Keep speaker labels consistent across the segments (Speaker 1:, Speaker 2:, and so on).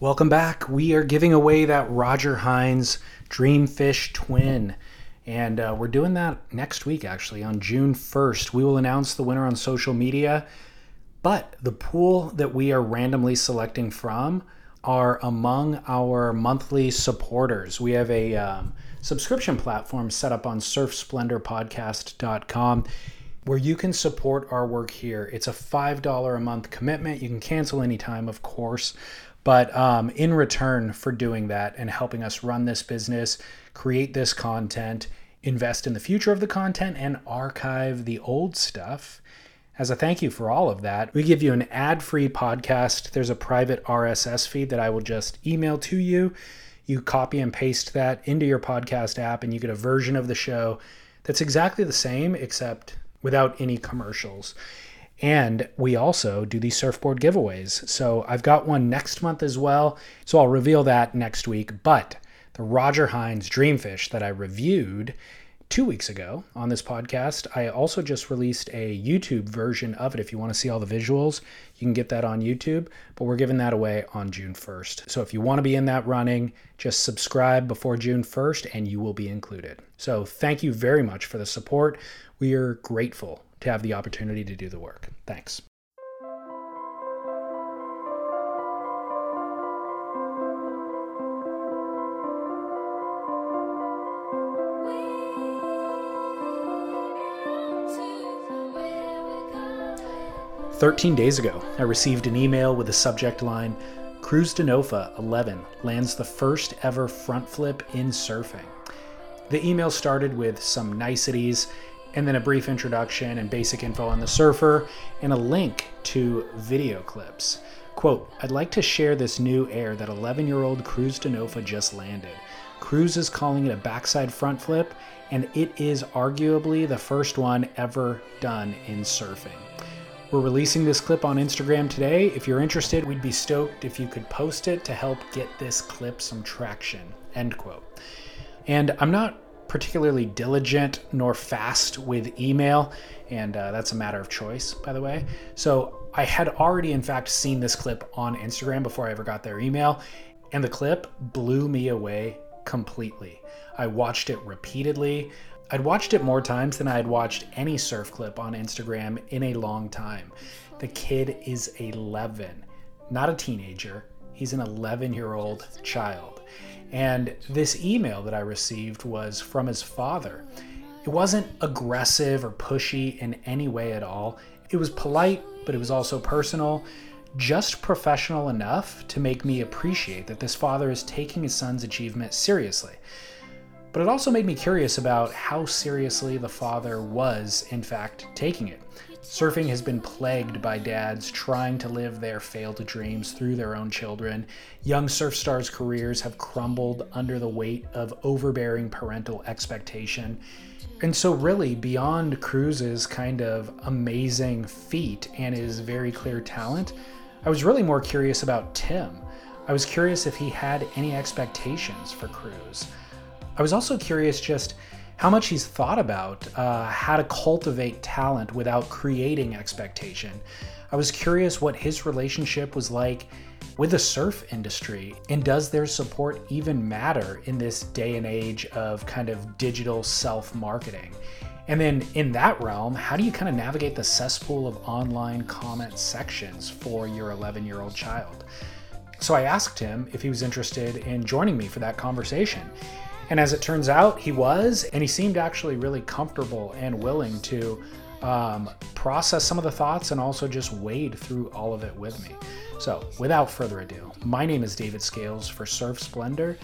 Speaker 1: Welcome back. We are giving away that Roger Hinds Dreamfish twin. And uh, we're doing that next week, actually, on June 1st. We will announce the winner on social media. But the pool that we are randomly selecting from are among our monthly supporters. We have a um, subscription platform set up on surfsplendorpodcast.com where you can support our work here. It's a $5 a month commitment. You can cancel anytime, of course. But um, in return for doing that and helping us run this business, create this content, invest in the future of the content, and archive the old stuff, as a thank you for all of that, we give you an ad free podcast. There's a private RSS feed that I will just email to you. You copy and paste that into your podcast app, and you get a version of the show that's exactly the same, except without any commercials. And we also do these surfboard giveaways. So I've got one next month as well. So I'll reveal that next week. But the Roger Hinds Dreamfish that I reviewed two weeks ago on this podcast, I also just released a YouTube version of it. If you want to see all the visuals, you can get that on YouTube. But we're giving that away on June 1st. So if you want to be in that running, just subscribe before June 1st and you will be included. So thank you very much for the support. We are grateful to have the opportunity to do the work. Thanks. Thirteen days ago, I received an email with the subject line Cruz de Dinofa 11 lands the first ever front flip in surfing. The email started with some niceties and then a brief introduction and basic info on the surfer, and a link to video clips. Quote, I'd like to share this new air that 11 year old Cruz Dinofa just landed. Cruz is calling it a backside front flip, and it is arguably the first one ever done in surfing. We're releasing this clip on Instagram today. If you're interested, we'd be stoked if you could post it to help get this clip some traction. End quote. And I'm not particularly diligent nor fast with email, and uh, that's a matter of choice, by the way. So I had already, in fact, seen this clip on Instagram before I ever got their email, and the clip blew me away completely. I watched it repeatedly. I'd watched it more times than I had watched any surf clip on Instagram in a long time. The kid is 11, not a teenager. He's an 11 year old child. And this email that I received was from his father. It wasn't aggressive or pushy in any way at all. It was polite, but it was also personal, just professional enough to make me appreciate that this father is taking his son's achievement seriously. But it also made me curious about how seriously the father was, in fact, taking it. Surfing has been plagued by dads trying to live their failed dreams through their own children. Young surf stars' careers have crumbled under the weight of overbearing parental expectation. And so, really, beyond Cruz's kind of amazing feat and his very clear talent, I was really more curious about Tim. I was curious if he had any expectations for Cruz. I was also curious just how much he's thought about uh, how to cultivate talent without creating expectation. I was curious what his relationship was like with the surf industry, and does their support even matter in this day and age of kind of digital self marketing? And then in that realm, how do you kind of navigate the cesspool of online comment sections for your 11 year old child? So I asked him if he was interested in joining me for that conversation. And as it turns out, he was, and he seemed actually really comfortable and willing to um, process some of the thoughts and also just wade through all of it with me. So, without further ado, my name is David Scales for Surf Splendor,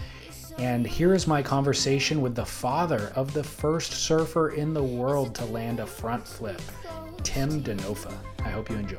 Speaker 1: and here is my conversation with the father of the first surfer in the world to land a front flip, Tim Dinofa. I hope you enjoy.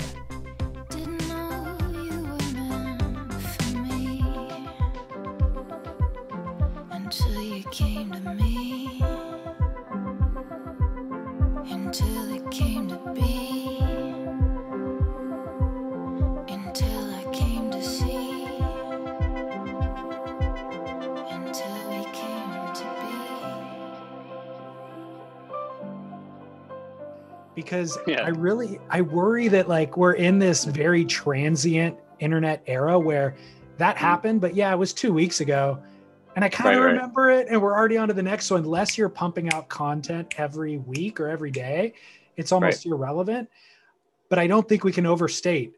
Speaker 1: Because yeah. I really I worry that like we're in this very transient internet era where that mm-hmm. happened, but yeah, it was two weeks ago. And I kind of right, remember right. it, and we're already on to the next. So unless you're pumping out content every week or every day, it's almost right. irrelevant. But I don't think we can overstate.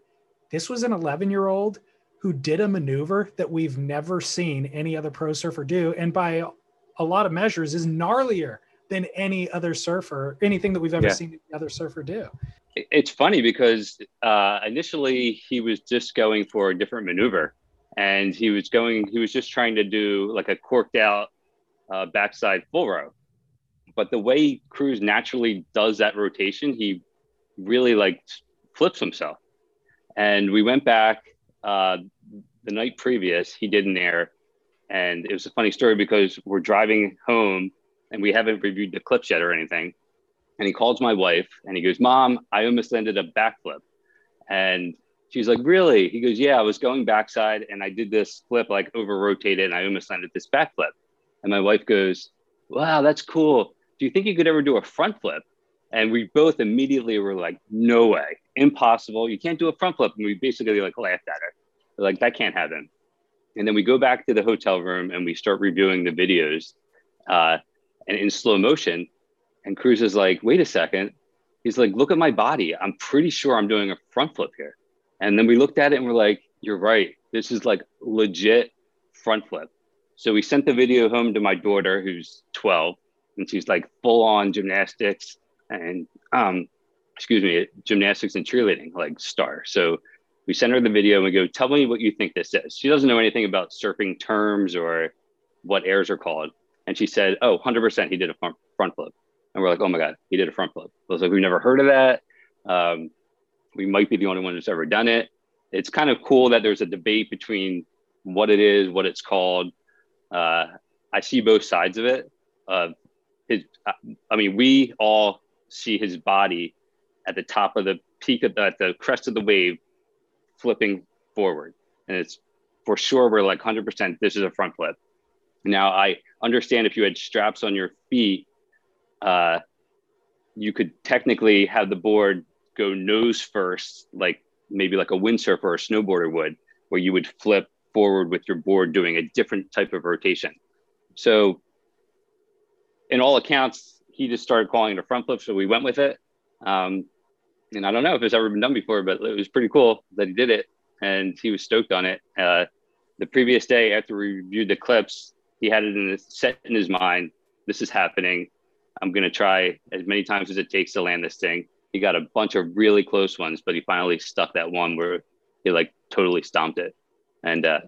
Speaker 1: This was an 11 year old who did a maneuver that we've never seen any other pro surfer do, and by a lot of measures is gnarlier than any other surfer, anything that we've ever yeah. seen any other surfer do.
Speaker 2: It's funny because uh, initially he was just going for a different maneuver, and he was going, he was just trying to do like a corked out uh, backside full row. But the way Cruz naturally does that rotation, he really like flips himself. And we went back uh, the night previous, he did an air. And it was a funny story because we're driving home and we haven't reviewed the clips yet or anything. And he calls my wife and he goes, Mom, I almost landed a backflip. And she's like, Really? He goes, Yeah, I was going backside and I did this flip, like over rotated, and I almost landed this backflip. And my wife goes, Wow, that's cool. Do you think you could ever do a front flip? And we both immediately were like, No way, impossible. You can't do a front flip. And we basically like laughed at her. We're like, that can't happen. And then we go back to the hotel room and we start reviewing the videos uh, and in slow motion. And Cruz is like, wait a second. He's like, look at my body. I'm pretty sure I'm doing a front flip here. And then we looked at it and we're like, you're right. This is like legit front flip. So we sent the video home to my daughter, who's 12, and she's like full on gymnastics and, um, excuse me, gymnastics and cheerleading, like star. So we sent her the video and we go, tell me what you think this is. She doesn't know anything about surfing terms or what airs are called. And she said, oh, 100% he did a front, flip. And we're like, oh my God, he did a front flip. I was like, we've never heard of that. Um, we might be the only one who's ever done it. It's kind of cool that there's a debate between what it is, what it's called. Uh, I see both sides of it. Uh, his, I mean, we all see his body at the top of the peak of the, at the crest of the wave, flipping forward, and it's for sure we're like 100% this is a front flip. Now I understand if you had straps on your feet, uh, you could technically have the board go nose first, like maybe like a windsurfer or a snowboarder would, where you would flip forward with your board doing a different type of rotation. So, in all accounts, he just started calling it a front flip, so we went with it. Um, and I don't know if it's ever been done before, but it was pretty cool that he did it, and he was stoked on it. Uh, the previous day, after we reviewed the clips, he had it in his, set in his mind. This is happening. I'm gonna try as many times as it takes to land this thing. He got a bunch of really close ones, but he finally stuck that one where he like totally stomped it, and uh,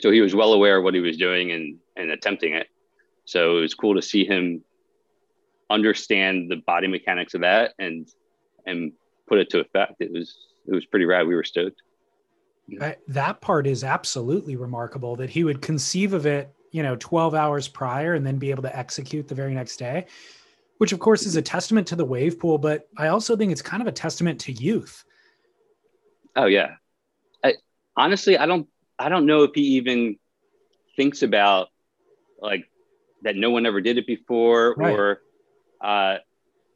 Speaker 2: so he was well aware of what he was doing and and attempting it. So it was cool to see him understand the body mechanics of that and and put it to effect. It was it was pretty rad. We were stoked.
Speaker 1: that part is absolutely remarkable that he would conceive of it, you know, 12 hours prior and then be able to execute the very next day, which of course is a testament to the wave pool, but I also think it's kind of a testament to youth.
Speaker 2: Oh yeah. I, honestly, I don't I don't know if he even thinks about like that no one ever did it before right. or uh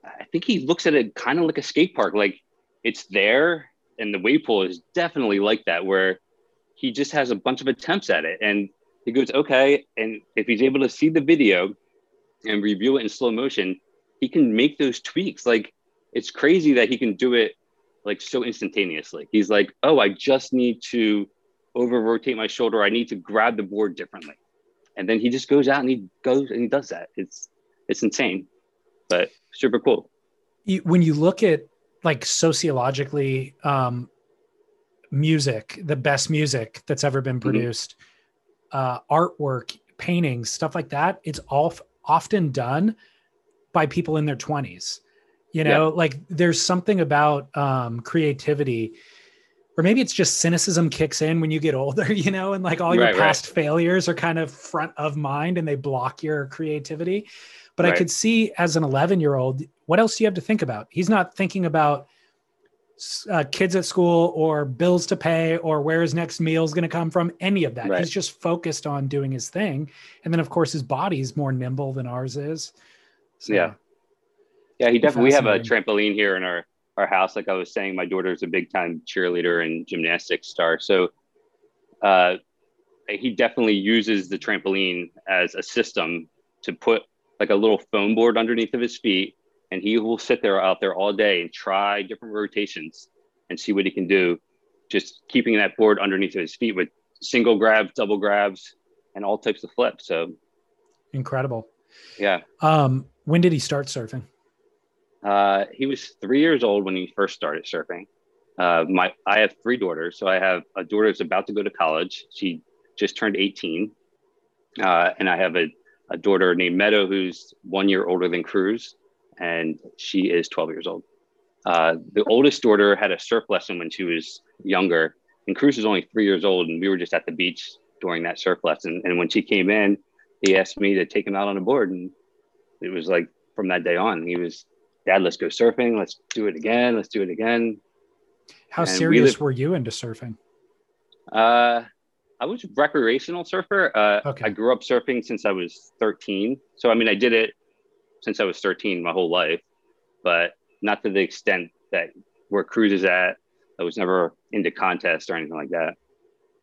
Speaker 2: I think he looks at it kind of like a skate park. Like it's there, and the wave pool is definitely like that, where he just has a bunch of attempts at it, and he goes, okay. And if he's able to see the video and review it in slow motion, he can make those tweaks. Like it's crazy that he can do it like so instantaneously. He's like, oh, I just need to over rotate my shoulder. I need to grab the board differently. And then he just goes out and he goes and he does that. It's it's insane, but super cool.
Speaker 1: When you look at like sociologically um, music the best music that's ever been mm-hmm. produced mm-hmm. uh, artwork paintings stuff like that it's all f- often done by people in their 20s you know yeah. like there's something about um, creativity or maybe it's just cynicism kicks in when you get older you know and like all your right, past right. failures are kind of front of mind and they block your creativity but right. I could see as an 11 year old, what else do you have to think about? He's not thinking about uh, kids at school or bills to pay or where his next meal is going to come from, any of that. He's just focused on doing his thing. And then, of course, his body's more nimble than ours is.
Speaker 2: So, yeah. Yeah, he definitely, we have a trampoline here in our, our house. Like I was saying, my daughter's a big time cheerleader and gymnastics star. So uh, he definitely uses the trampoline as a system to put like a little foam board underneath of his feet and he will sit there out there all day and try different rotations and see what he can do just keeping that board underneath of his feet with single grabs double grabs and all types of flips so
Speaker 1: incredible
Speaker 2: yeah
Speaker 1: um when did he start surfing
Speaker 2: uh he was three years old when he first started surfing uh, my I have three daughters, so I have a daughter that's about to go to college. She just turned 18, uh, and I have a, a daughter named Meadow who's one year older than Cruz, and she is 12 years old. Uh, the oldest daughter had a surf lesson when she was younger, and Cruz was only three years old, and we were just at the beach during that surf lesson. And when she came in, he asked me to take him out on a board, and it was like from that day on, he was, Dad, let's go surfing. Let's do it again. Let's do it again
Speaker 1: how and serious we lived, were you into surfing?
Speaker 2: Uh, I was a recreational surfer. Uh, okay. I grew up surfing since I was 13. So, I mean, I did it since I was 13 my whole life, but not to the extent that where Cruz is at. I was never into contests or anything like that.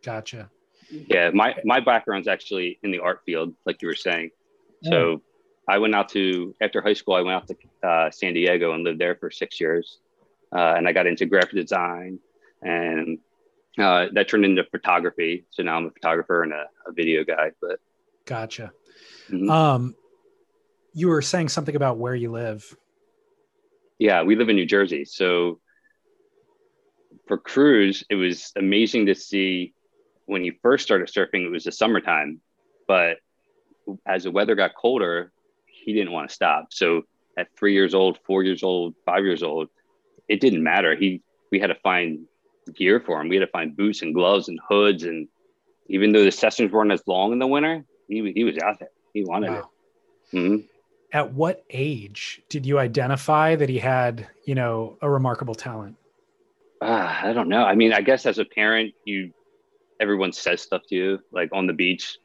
Speaker 1: Gotcha.
Speaker 2: Yeah, my my background's actually in the art field, like you were saying. So. I went out to after high school. I went out to uh, San Diego and lived there for six years uh, and I got into graphic design, and uh, that turned into photography. So now I'm a photographer and a, a video guy. But
Speaker 1: gotcha. Mm-hmm. Um, you were saying something about where you live.
Speaker 2: Yeah, we live in New Jersey. So for Cruz, it was amazing to see when he first started surfing. It was the summertime, but as the weather got colder, he didn't want to stop. So at three years old, four years old, five years old, it didn't matter. He we had to find gear for him. We had to find boots and gloves and hoods. And even though the sessions weren't as long in the winter, he he was out there. He wanted wow. it. Mm-hmm.
Speaker 1: At what age did you identify that he had, you know, a remarkable talent?
Speaker 2: Uh, I don't know. I mean, I guess as a parent, you everyone says stuff to you, like on the beach.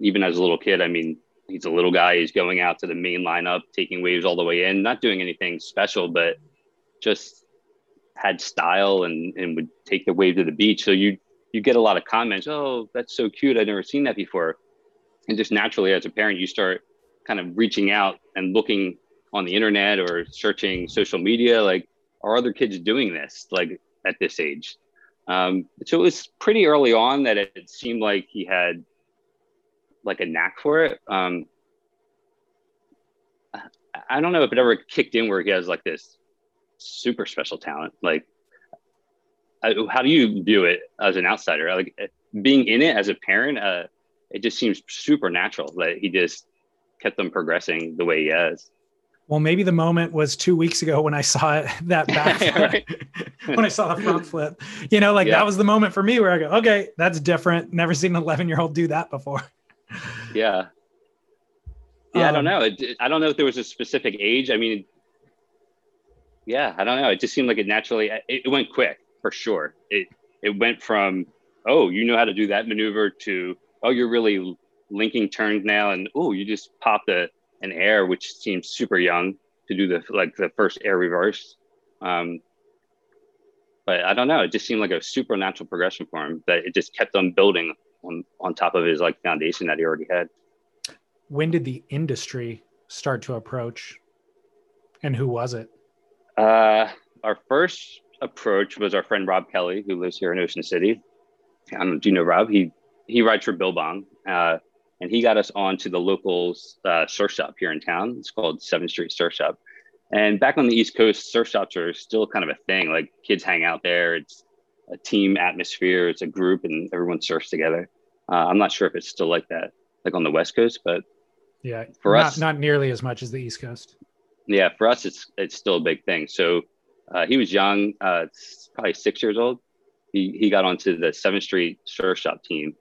Speaker 2: Even as a little kid, I mean, he's a little guy. He's going out to the main lineup, taking waves all the way in, not doing anything special, but just had style and, and would take the wave to the beach. So you you get a lot of comments, oh, that's so cute. I've never seen that before. And just naturally as a parent, you start kind of reaching out and looking on the internet or searching social media, like, are other kids doing this like at this age? Um, so it was pretty early on that it, seemed like he had like a knack for it. Um, I don't know if it ever kicked in where he has like this super special talent. Like, how do you view it as an outsider? Like being in it as a parent, uh, it just seems super natural that he just kept them progressing the way he has.
Speaker 1: Well, maybe the moment was two weeks ago when I saw it, that back flip, when I saw the front flip. You know, like yeah. that was the moment for me where I go, okay, that's different. Never seen an 11 year old do that before.
Speaker 2: Yeah. Yeah, um, I don't um, know. I don't know if there was a specific age. I mean, yeah, I don't know. It just seemed like it naturally. It, it went quick for sure. It it went from oh, you know how to do that maneuver to oh, you're really linking turns now, and oh, you just popped a an air, which seems super young to do the like the first air reverse. Um, but I don't know. It just seemed like a supernatural progression for him that it just kept on building on on top of his like foundation that he already had.
Speaker 1: When did the industry start to approach, and who was it?
Speaker 2: Uh, our first approach was our friend Rob Kelly, who lives here in Ocean City. Um, don't, do you know Rob? He he writes for Billabong, uh, and he got us on to the local uh, surf shop here in town. It's called Seventh Street Surf Shop. And back on the East Coast, surf shops are still kind of a thing. Like kids hang out there. It's a team atmosphere. It's a group, and everyone surfs together. Uh, I'm not sure if it's still like that, like on the West Coast, but
Speaker 1: yeah, for not, us, not nearly as much as the East Coast
Speaker 2: yeah, for us, it's it's still a big thing. So uh, he was young, uh, probably six years old. He he got onto the Seventh Street Surf Shop team,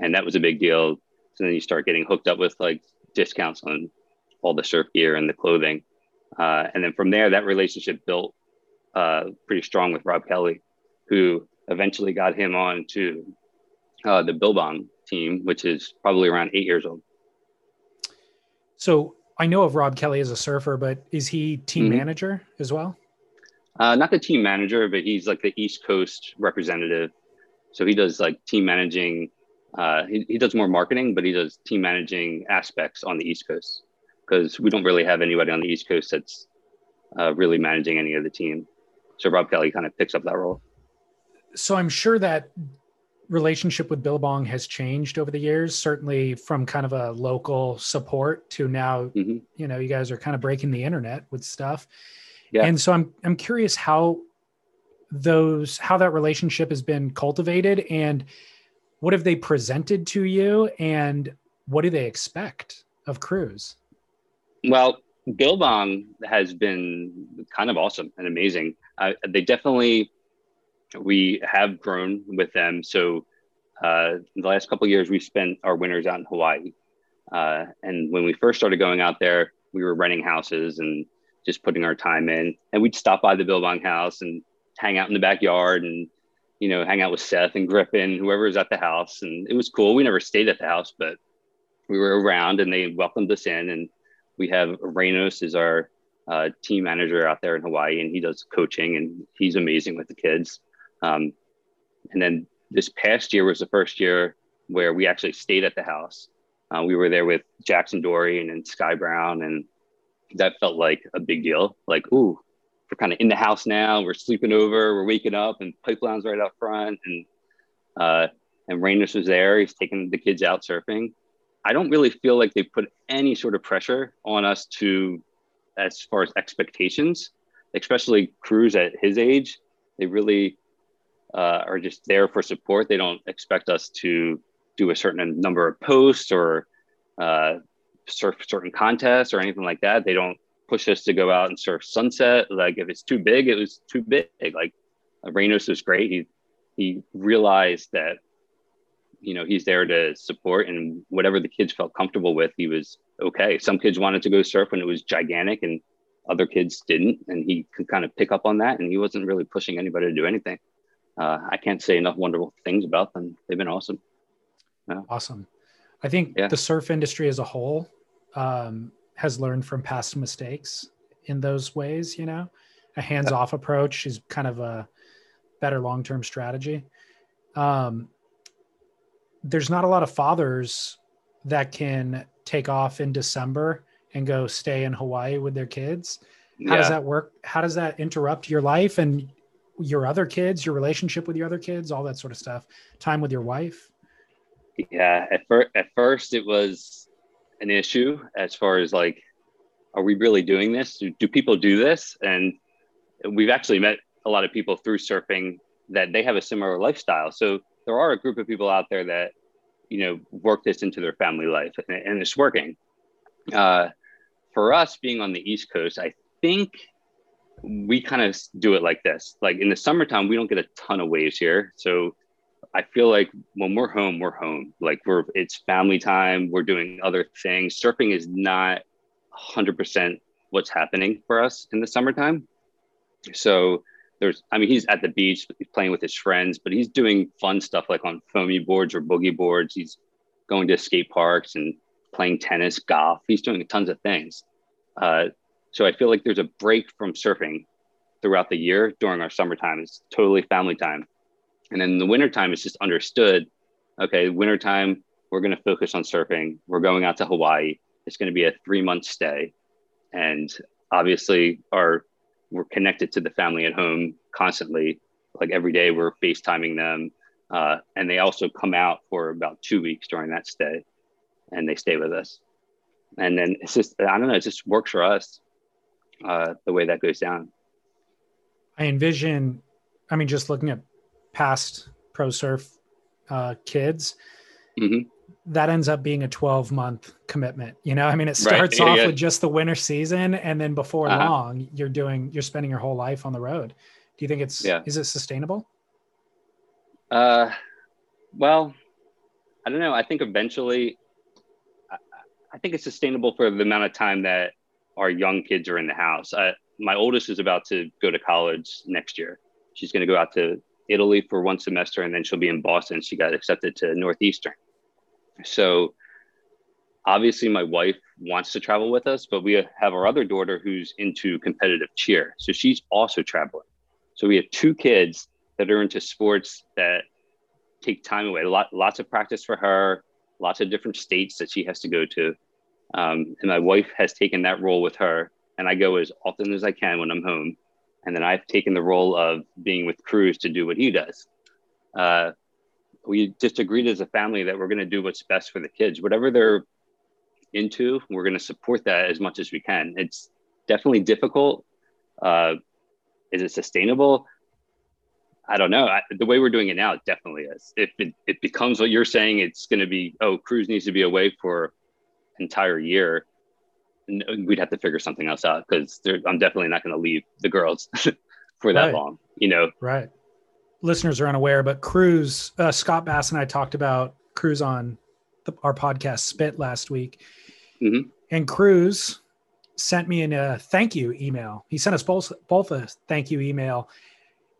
Speaker 2: and that was a big deal. So then you start getting hooked up with like discounts on all the surf gear and the clothing, uh, and then from there, that relationship built uh, pretty strong with Rob Kelly, who eventually got him on to uh, the Billabong team, which is probably around eight years old.
Speaker 1: So I know of Rob Kelly as a surfer, but is he team mm-hmm. manager as well?
Speaker 2: Uh, not the team manager, but he's like the East Coast representative. So he does like team managing Uh, he, he does more marketing, but he does team managing aspects on the East Coast because we don't really have anybody on the East Coast that's uh, really managing any of the team. So Rob Kelly kind of picks up that role.
Speaker 1: So I'm sure that relationship with Billabong has changed over the years, certainly from kind of a local support to now, mm-hmm. you know, you guys are kind of breaking the internet with stuff. Yeah. And so I'm I'm curious how those how that relationship has been cultivated and what have they presented to you and what do they expect of Cruz?
Speaker 2: Well, Billabong has been kind of awesome and amazing. Uh, they definitely we have grown with them. So uh, the last couple years, we spent our winters out in Hawaii. Uh, and when we first started going out there, we were renting houses and just putting our time in. And we'd stop by the Billabong house and hang out in the backyard and, you know, hang out with Seth and Griffin, whoever was at the house. And it was cool. We never stayed at the house, but we were around and they welcomed us in. And we have Reynos is our uh, team manager out there in Hawaii, and he does coaching and he's amazing with the kids. Um, and then this past year was the first year where we actually stayed at the house. Uh, we were there with Jackson Dorian and Sky Brown, and that felt like a big deal. Like, ooh, we're kind of in the house now. We're sleeping over. We're waking up, and pipeline's right up front. And uh, and Reynos was there. He's taking the kids out surfing. I don't really feel like they put any sort of pressure on us to, as far as expectations, especially Cruz at his age. They really uh, are just there for support. They don't expect us to do a certain number of posts or uh, surf certain contests or anything like that. They don't push us to go out and surf sunset. Like if it's too big, it was too big. Like Reynos was great. He he realized that you know he's there to support and whatever the kids felt comfortable with, he was okay. Some kids wanted to go surf when it was gigantic and other kids didn't, and he could kind of pick up on that. And he wasn't really pushing anybody to do anything uh, I can't say enough wonderful things about them. They've been awesome.
Speaker 1: Yeah. Awesome. I think yeah. the surf industry as a whole um, has learned from past mistakes in those ways. You know, a hands-off yeah. approach is kind of a better long-term strategy. Um, there's not a lot of fathers that can take off in December and go stay in Hawaii with their kids. How yeah. does that work? How does that interrupt your life and your other kids, your relationship with your other kids, all that sort of stuff, time with your wife?
Speaker 2: Yeah, at first, at first it was an issue as far as like, are we really doing this? Do, do people do this? And we've actually met a lot of people through surfing that they have a similar lifestyle. So there are a group of people out there that, you know, work this into their family life and, and it's working. Uh, for us being on the East Coast, I think we kind of do it like this. Like in the summertime, we don't get a ton of waves here. So I feel like when we're home, we're home. Like we're it's family time. We're doing other things. Surfing is not 100% what's happening for us in the summertime. So there's, I mean, he's at the beach, playing with his friends, but he's doing fun stuff like on foamy boards or boogie boards. He's going to skate parks and playing tennis, golf. He's doing tons of things. Uh, so I feel like there's a break from surfing throughout the year during our summertime. It's totally family time. And then the wintertime is just understood. Okay, wintertime, we're going to focus on surfing. We're going out to Hawaii. It's going to be a three month stay. And obviously our we're connected to the family at home constantly. Like every day we're FaceTiming them. Uh, and they also come out for about two weeks during that stay and they stay with us. And then it's just, I don't know, it just works for us uh, the way that goes down.
Speaker 1: I envision, I mean, just looking at past pro surf uh, kids, mm-hmm. that ends up being a 12 month commitment. You know, I mean, it starts right. off yeah. with just the winter season, and then before uh-huh. long, you're doing, you're spending your whole life on the road. Do you think it's, yeah. is it sustainable?
Speaker 2: Uh, well, I don't know. I think eventually, I, I think it's sustainable for the amount of time that our young kids are in the house. I, my oldest is about to go to college next year. She's going to go out to Italy for one semester and then she'll be in Boston. She got accepted to Northeastern. So obviously, my wife wants to travel with us, but we have our other daughter who's into competitive cheer. So she's also traveling. So we have two kids that are into sports that take time away. Lot, lots of practice for her, lots of different states that she has to go to. Um, and my wife has taken that role with her, and I go as often as I can when I'm home. And then I've taken the role of being with Cruz to do what he does. Uh, we just agreed as a family that we're going to do what's best for the kids, whatever they're into. We're going to support that as much as we can. It's definitely difficult. Uh, is it sustainable? I don't know. I, the way we're doing it now, it definitely is. If it, it becomes what you're saying, it's going to be, oh, Cruz needs to be away for entire year. We'd have to figure something else out because I'm definitely not going to leave the girls for that
Speaker 1: right.
Speaker 2: long, you know?
Speaker 1: Right. Listeners are unaware, but Cruz, uh, Scott Bass and I talked about Cruz on the, our podcast Spit last week. Mm-hmm. And Cruz sent me a thank you email. He sent us both, both a thank you email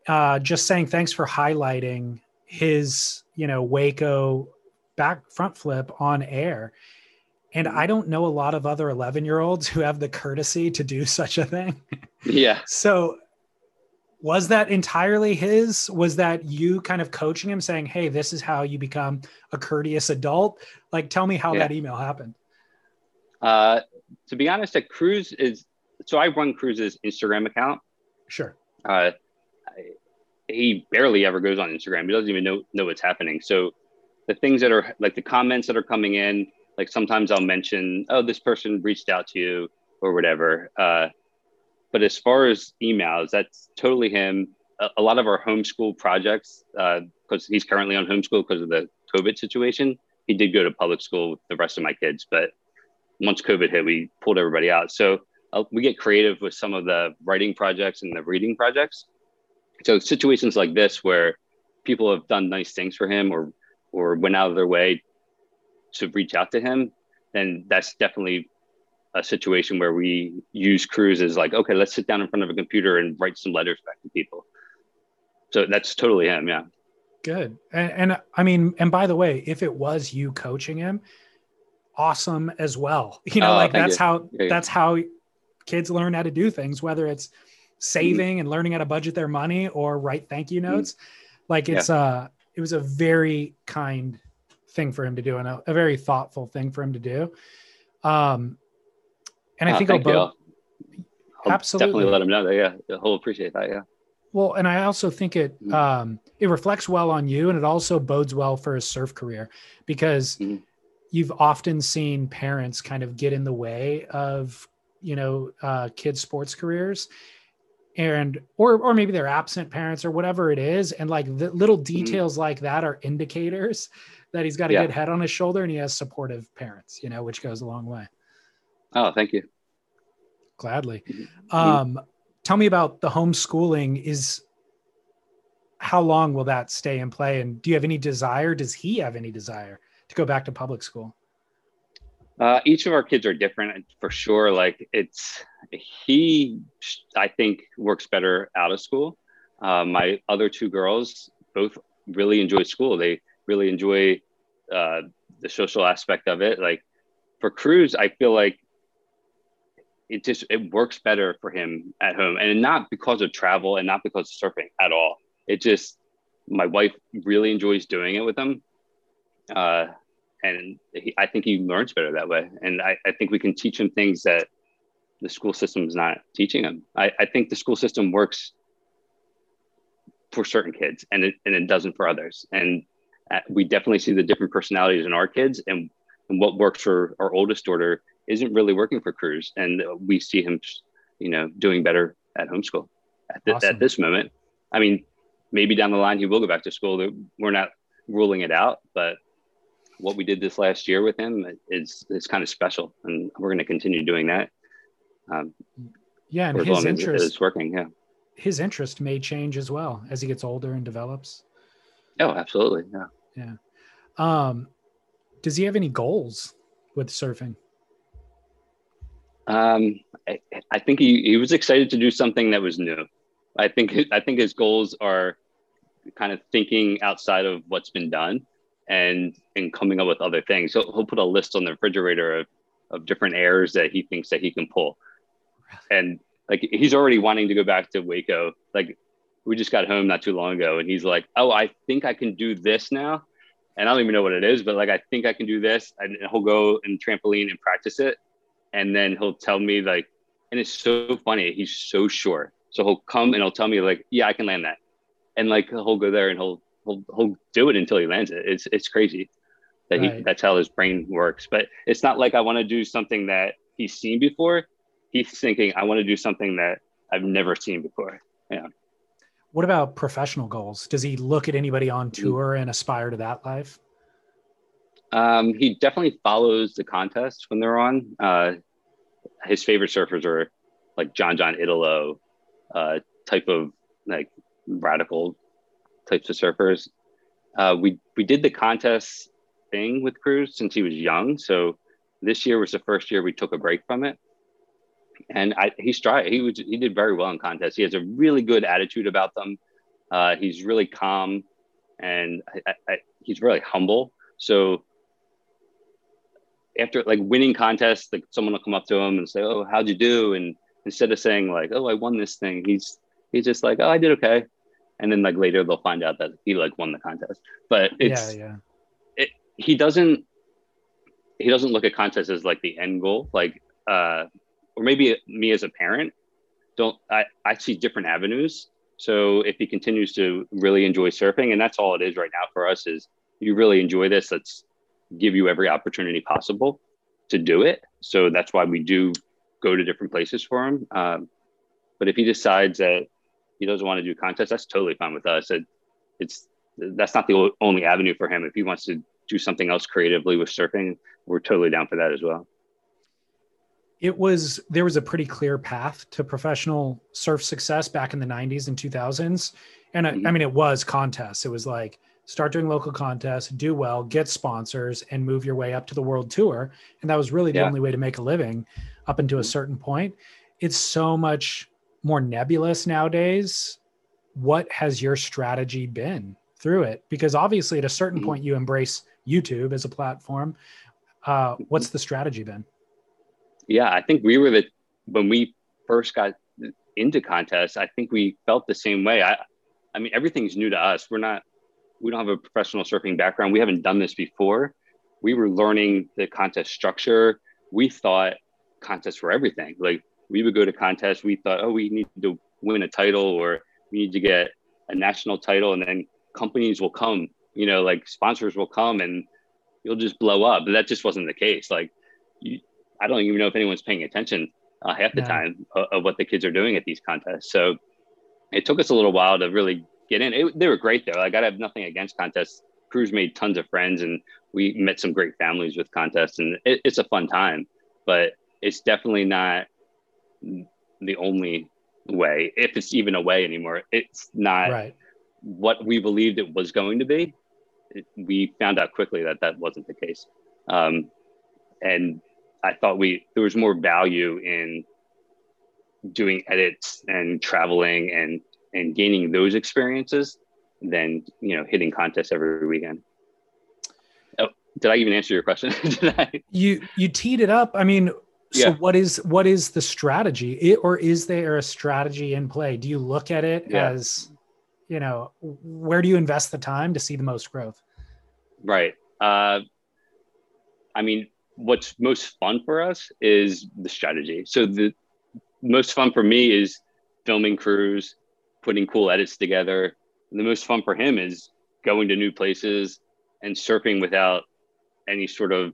Speaker 1: uh, just saying thanks for highlighting his, you know, Waco back front flip on air. And I don't know a lot of other 11 year olds who have the courtesy to do such a thing.
Speaker 2: Yeah.
Speaker 1: so was that entirely his? Was that you kind of coaching him saying, Hey, this is how you become a courteous adult? Like, tell me how yeah. that email happened.
Speaker 2: Uh, to be honest, at Cruz is, so I run Cruz's Instagram account.
Speaker 1: Sure.
Speaker 2: Uh, he barely ever goes on Instagram. He doesn't even know know what's happening. So the things that are like the comments that are coming in, like sometimes I'll mention, oh, this person reached out to you or whatever. Uh, but as far as emails, that's totally him. A, a lot of our homeschool projects, because uh, he's currently on homeschool because of the COVID situation, he did go to public school with the rest of my kids. But once COVID hit, we pulled everybody out. So uh, we get creative with some of the writing projects and the reading projects so situations like this where people have done nice things for him or or went out of their way to reach out to him then that's definitely a situation where we use Cruz as like okay let's sit down in front of a computer and write some letters back to people so that's totally him yeah
Speaker 1: good and, and i mean and by the way if it was you coaching him awesome as well you know oh, like that's you. how yeah, that's how kids learn how to do things whether it's saving mm-hmm. and learning how to budget their money or write thank you mm-hmm. notes. Mm-hmm. Like it's yeah. uh it was a very kind thing for him to do and a, a very thoughtful thing for him to do. Um and I uh, think I'll both
Speaker 2: absolutely definitely let him know that. Yeah. He'll appreciate that. Yeah.
Speaker 1: Well, and I also think it mm-hmm. um it reflects well on you and it also bodes well for his surf career because mm-hmm. you've often seen parents kind of get in the way of you know uh, kids sports careers and or or maybe they're absent parents or whatever it is and like the little mm-hmm. details mm-hmm. like that are indicators that he's got a yeah. good head on his shoulder and he has supportive parents you know which goes a long way
Speaker 2: oh thank you
Speaker 1: gladly mm-hmm. um tell me about the homeschooling is how long will that stay in play and do you have any desire does he have any desire to go back to public school
Speaker 2: uh, each of our kids are different for sure. Like it's he, I think works better out of school. Uh, my other two girls both really enjoy school. They really enjoy uh, the social aspect of it. Like for Cruz, I feel like it just it works better for him at home, and not because of travel and not because of surfing at all. It just my wife really enjoys doing it with him. Uh, and he, I think he learns better that way. And I, I, think we can teach him things that the school system is not teaching him. I, I think the school system works for certain kids and it, and it doesn't for others. And we definitely see the different personalities in our kids and, and what works for our oldest daughter isn't really working for Cruz. And we see him, you know, doing better at homeschool at, th- awesome. at this moment. I mean, maybe down the line he will go back to school. We're not ruling it out, but what we did this last year with him is is kind of special, and we're going to continue doing that. Um,
Speaker 1: yeah, and his interest
Speaker 2: is working. Yeah,
Speaker 1: his interest may change as well as he gets older and develops.
Speaker 2: Oh, absolutely. Yeah.
Speaker 1: Yeah. Um, does he have any goals with surfing?
Speaker 2: Um, I, I think he, he was excited to do something that was new. I think I think his goals are kind of thinking outside of what's been done and and coming up with other things. So he'll put a list on the refrigerator of, of different airs that he thinks that he can pull. And like he's already wanting to go back to Waco. Like we just got home not too long ago, and he's like, "Oh, I think I can do this now," and I don't even know what it is, but like I think I can do this, and he'll go and trampoline and practice it, and then he'll tell me like, and it's so funny. He's so sure so he'll come and he'll tell me like, "Yeah, I can land that," and like he'll go there and he'll he'll he'll do it until he lands it. It's it's crazy that right. he that's how his brain works. But it's not like I want to do something that he's seen before. He's thinking I want to do something that I've never seen before. Yeah.
Speaker 1: What about professional goals? Does he look at anybody on mm. tour and aspire to that life?
Speaker 2: Um, he definitely follows the contests when they're on. Uh, his favorite surfers are like John John Italo, uh, type of like radical types of surfers. Uh, we we did the contest thing with Cruz since he was young, so this year was the first year we took a break from it and I, he's tried. He was he did very well in contests. He has a really good attitude about them. Uh, he's really calm, and I, I, he's really humble. So after like winning contests, like someone will come up to him and say, "Oh, how'd you do?" And instead of saying like, "Oh, I won this thing," he's he's just like, "Oh, I did okay." And then like later they'll find out that he like won the contest. But it's yeah, yeah. It, he doesn't he doesn't look at contests as like the end goal. Like uh, or maybe me as a parent don't I, I see different avenues. So if he continues to really enjoy surfing and that's all it is right now for us is you really enjoy this let's give you every opportunity possible to do it. So that's why we do go to different places for him. Um, but if he decides that he doesn't want to do contests that's totally fine with us. It, it's that's not the only avenue for him. If he wants to do something else creatively with surfing we're totally down for that as well
Speaker 1: it was there was a pretty clear path to professional surf success back in the 90s and 2000s and I, I, mean it was contests. It was like start doing local contests do well get sponsors and move your way up to the world tour. And that was really the yeah. only way to make a living up until a mm-hmm. certain point. It's so much more nebulous nowadays. What has your strategy been through it? Because obviously at a certain mm-hmm. point you embrace youtube as a platform. Uh, what's the strategy been
Speaker 2: yeah, I think we were the when we first got into contests. I think we felt the same way. I, I mean, everything's new to us. We're not, we don't have a professional surfing background. We haven't done this before. We were learning the contest structure. We thought contests were everything. Like we would go to contests. We thought, oh, we need to win a title or we need to get a national title, and then companies will come. You know, like sponsors will come and you'll just blow up. But that just wasn't the case. Like you, I don't even know if anyone's paying attention uh, half the time of, of, what the kids are doing at these contests. So it took us a little while to really get in. It, they were great though. Like I have nothing against contests. Cruz made tons of friends and we met some great families with contests and it, it's a fun time, but it's definitely not the only way, if it's even a way anymore. It's not right. what we believed it was going to be. It, we found out quickly that that wasn't the case. Um, and I thought we there was more value in doing edits and traveling and and gaining those experiences than you know hitting contests every weekend. Oh, did I even answer your question?
Speaker 1: you you teed it up. I mean, so yeah. what is what is the strategy, it, or is there a strategy in play? Do you look at it yeah. as you know where do you invest the time to see the most growth?
Speaker 2: Right. Uh, I mean, what's most fun for us is the strategy. So the most fun for me is filming Cruz, putting cool edits together. And the most fun for him is going to new places and surfing without any sort of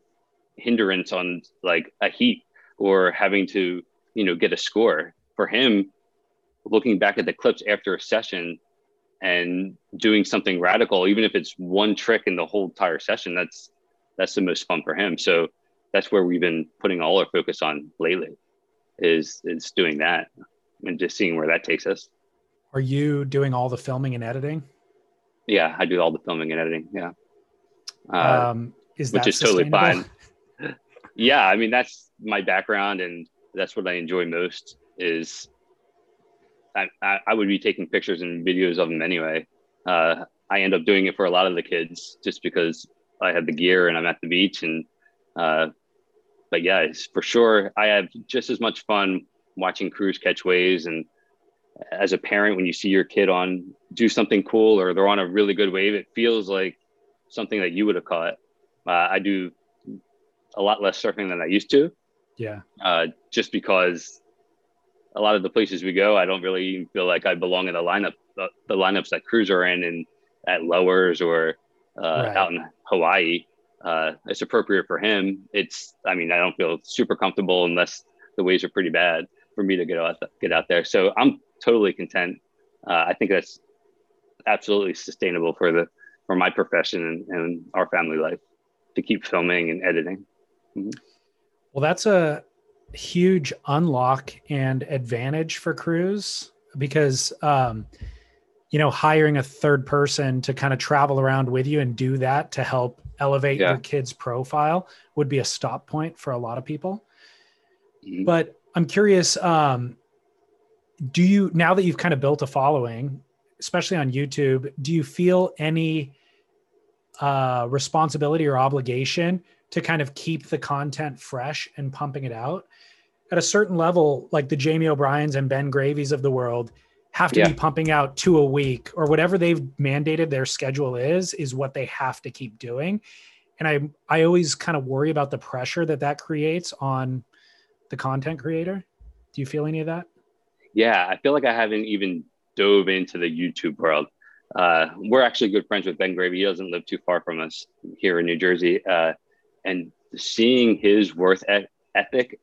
Speaker 2: hindrance on like a heat or having to, you know, get a score. For him, looking back at the clips after a session and doing something radical, even if it's one trick in the whole entire session, that's that's the most fun for him. So that's where we've been putting all our focus on lately is is doing that and just seeing where that takes us.
Speaker 1: Are you doing all the filming and editing?
Speaker 2: Yeah i do all the filming and editing yeah. Uh,
Speaker 1: um, is which is totally fine.
Speaker 2: Yeah i mean that's my background and that's what i enjoy most is I, I, I would be taking pictures and videos of them anyway. Uh, i end up doing it for a lot of the kids just because i have the gear and i'm at the beach and uh, but yeah, for sure, I have just as much fun watching Cruz catch waves and as a parent, when you see your kid on do something cool or they're on a really good wave, it feels like something that you would have caught. Uh, I do a lot less surfing than I used to.
Speaker 1: Yeah.
Speaker 2: Uh, just because a lot of the places we go, I don't really feel like I belong in the lineup, the, the lineups that Cruz are in and at lowers or uh, right. out in Hawaii. Uh, it's appropriate for him. It's, I mean, I don't feel super comfortable unless the waves are pretty bad for me to get out, get out there. So I'm totally content. Uh, I think that's absolutely sustainable for the, for my profession and, and our family life to keep filming and editing.
Speaker 1: Mm-hmm. Well, that's a huge unlock and advantage for Cruz because, um, you know, hiring a third person to kind of travel around with you and do that to help elevate yeah. your kid's profile would be a stop point for a lot of people. Mm-hmm. But I'm curious, um, do you now that you've kind of built a following, especially on YouTube, do you feel any uh, responsibility or obligation to kind of keep the content fresh and pumping it out? At a certain level, like the Jamie O'Briens and Ben Gravies of the world, have to yeah. be pumping out two a week or whatever they've mandated their schedule is is what they have to keep doing. And i i always kind of worry about the pressure that that creates on the content creator. Do you feel any of that?
Speaker 2: Yeah i feel like i haven't even dove into the youtube world. Uh, we're actually good friends with ben gravy he doesn't live too far from us here in new jersey. Uh, and seeing his worth ethic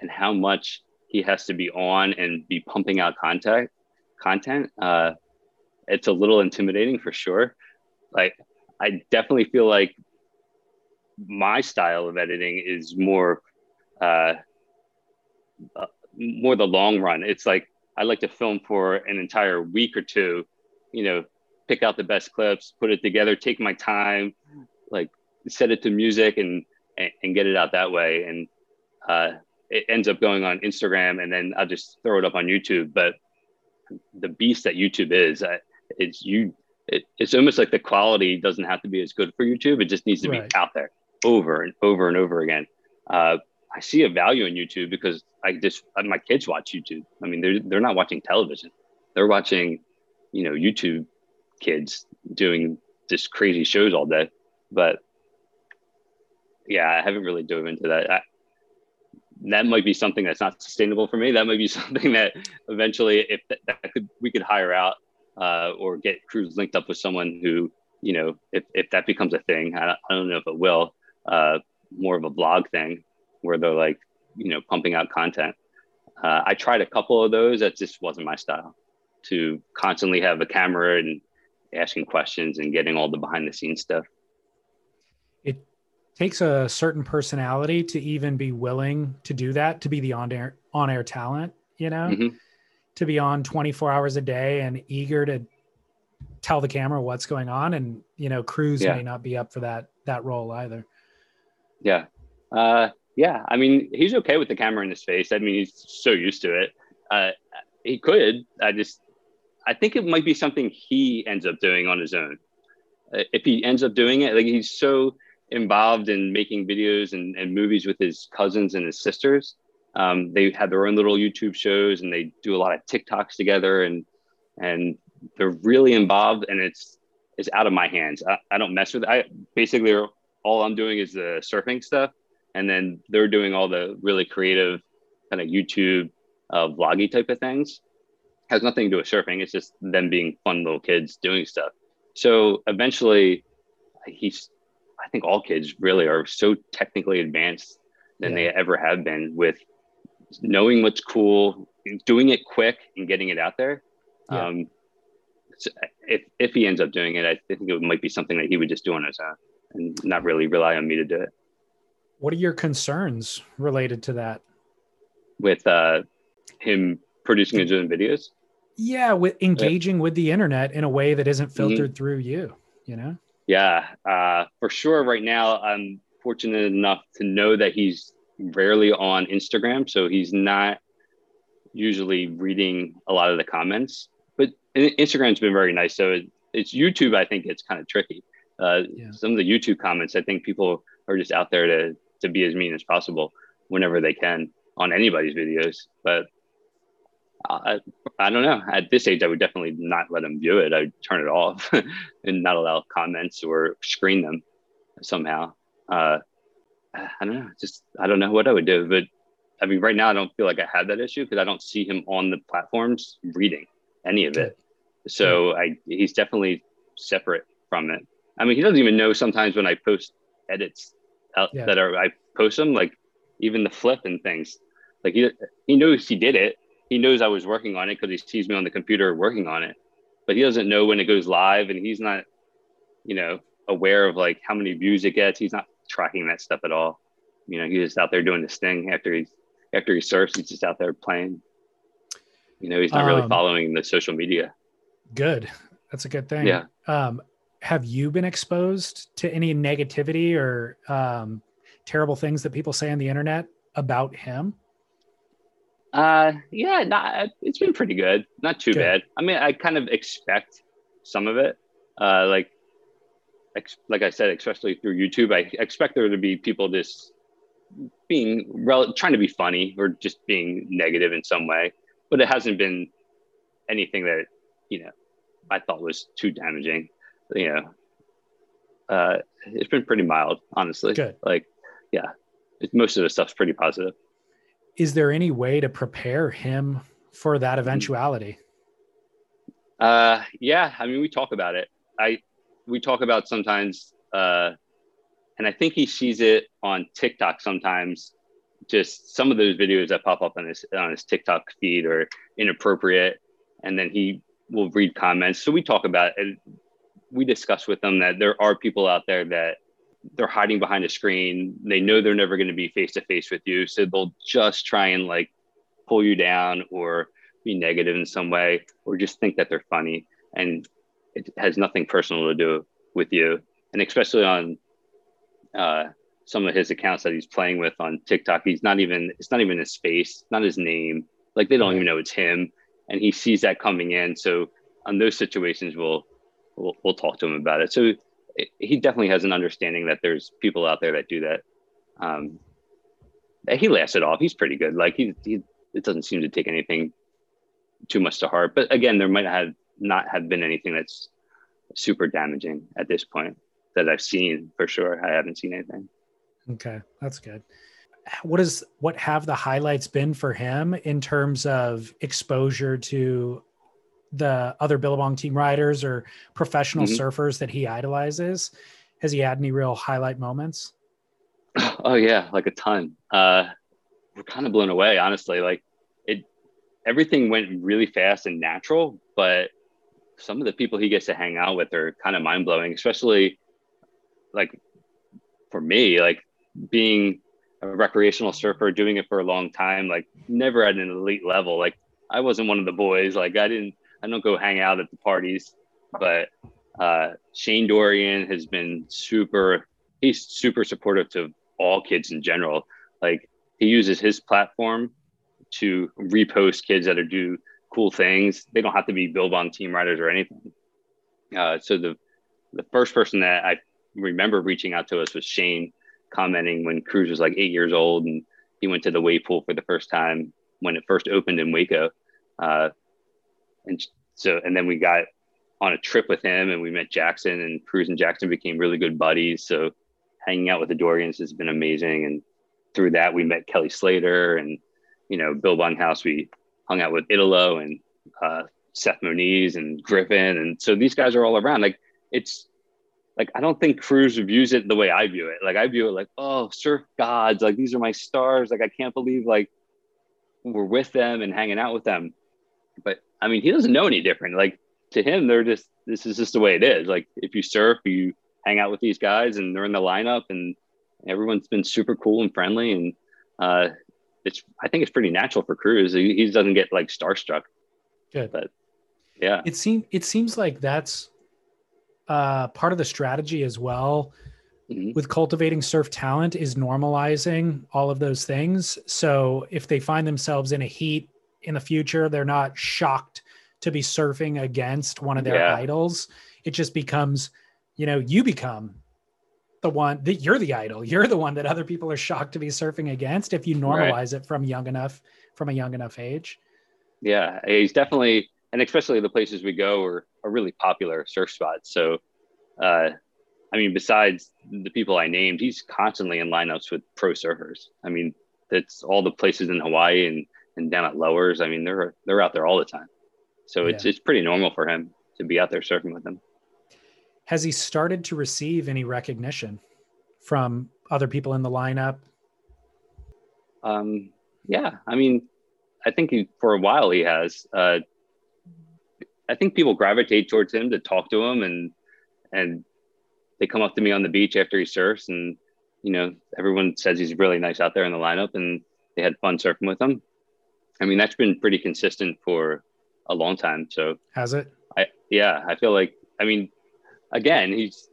Speaker 2: and how much he has to be on and be pumping out content content, uh, it's a little intimidating for sure. Like, I definitely feel like my style of editing is more, uh, uh, more the long run. It's like I like to film for an entire week or two, you know, pick out the best clips, put it together, take my time, like set it to music and and, and get it out that way. And uh, it ends up going on Instagram, and then I'll just throw it up on YouTube. But the beast that YouTube is. it's you. It, it's almost like the quality doesn't have to be as good for YouTube. It just needs to right. be out there over and over and over again. Uh, I see a value in YouTube because I just my kids watch YouTube. I mean, they're they're not watching television; they're watching, you know, YouTube kids doing just crazy shows all day. But yeah, I haven't really dove into that. I, that might be something that's not sustainable for me. That might be something that eventually, if that, that could, we could hire out uh, or get Cruz linked up with someone who, you know, if, if that becomes a thing, I don't, I don't know if it will, uh, more of a blog thing where they're like, you know, pumping out content. Uh, I tried a couple of those. That just wasn't my style to constantly have a camera and asking questions and getting all the behind the scenes stuff
Speaker 1: takes a certain personality to even be willing to do that to be the on air on air talent you know? Mm-hmm. to be on 24 hours a day and eager to tell the camera what's going on and you know Cruz yeah. may not be up for that that role either.
Speaker 2: Yeah. Uh yeah i mean he's okay with the camera in his face. I mean he's so used to it. Uh he could i just i think it might be something he ends up doing on his own. Uh, if he ends up doing it like he's so involved in making videos and, and movies with his cousins and his sisters. Um, they have their own little YouTube shows and they do a lot of TikToks together and and they're really involved and it's it's out of my hands. I, I don't mess with it. I basically all I'm doing is the surfing stuff and then they're doing all the really creative kind of YouTube uh, vloggy type of things. Has nothing to do with surfing. It's just them being fun little kids doing stuff. So eventually, he's I think all kids really are so technically advanced than yeah. they ever have been with knowing what's cool, doing it quick and getting it out there. Yeah. Um, so if, if he ends up doing it, I think it might be something that he would just do on his own and not really rely on me to do it.
Speaker 1: What are your concerns related to that?
Speaker 2: With uh, him producing his own videos?
Speaker 1: Yeah, with engaging with the internet in a way that isn't filtered mm-hmm. through you, you know?
Speaker 2: Yeah, uh, for sure. Right now, I'm fortunate enough to know that he's rarely on Instagram, so he's not usually reading a lot of the comments. But Instagram's been very nice. So it, it's YouTube. I think it's kind of tricky. Uh, yeah. Some of the YouTube comments, I think people are just out there to to be as mean as possible whenever they can on anybody's videos. But I, I don't know. At this age, I would definitely not let him view it. I'd turn it off and not allow comments or screen them somehow. Uh, I don't know. Just I don't know what I would do. But I mean, right now, I don't feel like I have that issue because I don't see him on the platforms reading any of it. So I he's definitely separate from it. I mean, he doesn't even know sometimes when I post edits out yeah. that are I post them like even the flip and things. Like he he knows he did it. He knows I was working on it because he sees me on the computer working on it. But he doesn't know when it goes live, and he's not, you know, aware of like how many views it gets. He's not tracking that stuff at all. You know, he's just out there doing this thing after he's after he surfs. He's just out there playing. You know, he's not really um, following the social media.
Speaker 1: Good. That's a good thing.
Speaker 2: Yeah.
Speaker 1: Um, have you been exposed to any negativity or um, terrible things that people say on the internet about him?
Speaker 2: Uh, yeah, not, it's been pretty good. Not too good. bad. I mean, I kind of expect some of it. Uh, like, ex- like I said, especially through YouTube, I expect there to be people just being rel- trying to be funny or just being negative in some way, but it hasn't been anything that you know I thought was too damaging. You know, uh, it's been pretty mild, honestly.
Speaker 1: Good.
Speaker 2: Like, yeah, it, most of the stuff's pretty positive.
Speaker 1: Is there any way to prepare him for that mm-hmm. eventuality?
Speaker 2: Uh, yeah, I mean, we talk about it. I we talk about sometimes, uh, and I think he sees it on TikTok sometimes. Just some of those videos that pop up on his on his TikTok feed are inappropriate, and then he will read comments. So we talk about it. We discuss with them that there are people out there that they're hiding behind a screen. They know they're never going to be face to face with you. So they'll just try and like pull you down or be negative in some way or just think that they're funny. And it has nothing personal to do with you. And especially on uh, some of his accounts that he's playing with on TikTok, he's not even, it's not even his face, not his name. Like they don't even know it's him and he sees that coming in. So on those situations, we'll we'll, we'll talk to him about it. So it, he definitely has an understanding that there's people out there that do that. Um, he laughs it off. He's pretty good. Like he, he it doesn't seem to take anything too much to heart. But again, there might have not have been anything that's super damaging at this point that I've seen for sure. I haven't seen anything.
Speaker 1: Okay, that's good what is what have the highlights been for him in terms of exposure to the other Billabong team riders or professional mm-hmm. surfers that he idolizes? Has he had any real highlight moments?
Speaker 2: Oh yeah, like a ton. Uh, we're kind of blown away, honestly. Like it, everything went really fast and natural, but some of the people he gets to hang out with are kind of mind blowing, especially like for me, like being a recreational surfer doing it for a long time, like never at an elite level. Like I wasn't one of the boys. Like I didn't, I don't go hang out at the parties, but uh, Shane Dorian has been super, he's super supportive to all kids in general. Like he uses his platform to repost kids that are do cool things. They don't have to be Billabong team riders or anything. Uh, so the, the first person that I remember reaching out to us was Shane commenting when Cruz was like eight years old and he went to the wave pool for the first time when it first opened in Waco. Uh, and so, and then we got on a trip with him and we met Jackson and Cruz and Jackson became really good buddies. So hanging out with the Dorians has been amazing. And through that, we met Kelly Slater and, you know, Billabong House. We hung out with Italo and uh, Seth Moniz and Griffin. And so these guys are all around. Like it's, like I don't think Cruz views it the way I view it. Like I view it like, oh, surf gods, like these are my stars. Like I can't believe like we're with them and hanging out with them. But I mean, he doesn't know any different. Like to him, they're just this is just the way it is. Like if you surf, you hang out with these guys and they're in the lineup and everyone's been super cool and friendly and uh it's I think it's pretty natural for Cruz. He, he doesn't get like starstruck.
Speaker 1: Good.
Speaker 2: But yeah.
Speaker 1: It seems it seems like that's uh, part of the strategy as well mm-hmm. with cultivating surf talent is normalizing all of those things. So if they find themselves in a heat in the future, they're not shocked to be surfing against one of their yeah. idols. It just becomes, you know, you become the one that you're the idol. You're the one that other people are shocked to be surfing against if you normalize right. it from young enough, from a young enough age.
Speaker 2: Yeah, he's definitely, and especially the places we go are, are really popular surf spots. So, uh, I mean, besides the people I named, he's constantly in lineups with pro surfers. I mean, it's all the places in Hawaii and, and down at lowers. I mean, they're they're out there all the time. So it's yeah. it's pretty normal for him to be out there surfing with them.
Speaker 1: Has he started to receive any recognition from other people in the lineup?
Speaker 2: Um, yeah, I mean, I think he, for a while he has. Uh, I think people gravitate towards him to talk to him, and and they come up to me on the beach after he surfs, and you know everyone says he's really nice out there in the lineup, and they had fun surfing with him. I mean, that's been pretty consistent for a long time. So
Speaker 1: has it?
Speaker 2: I yeah, I feel like I mean, again, he's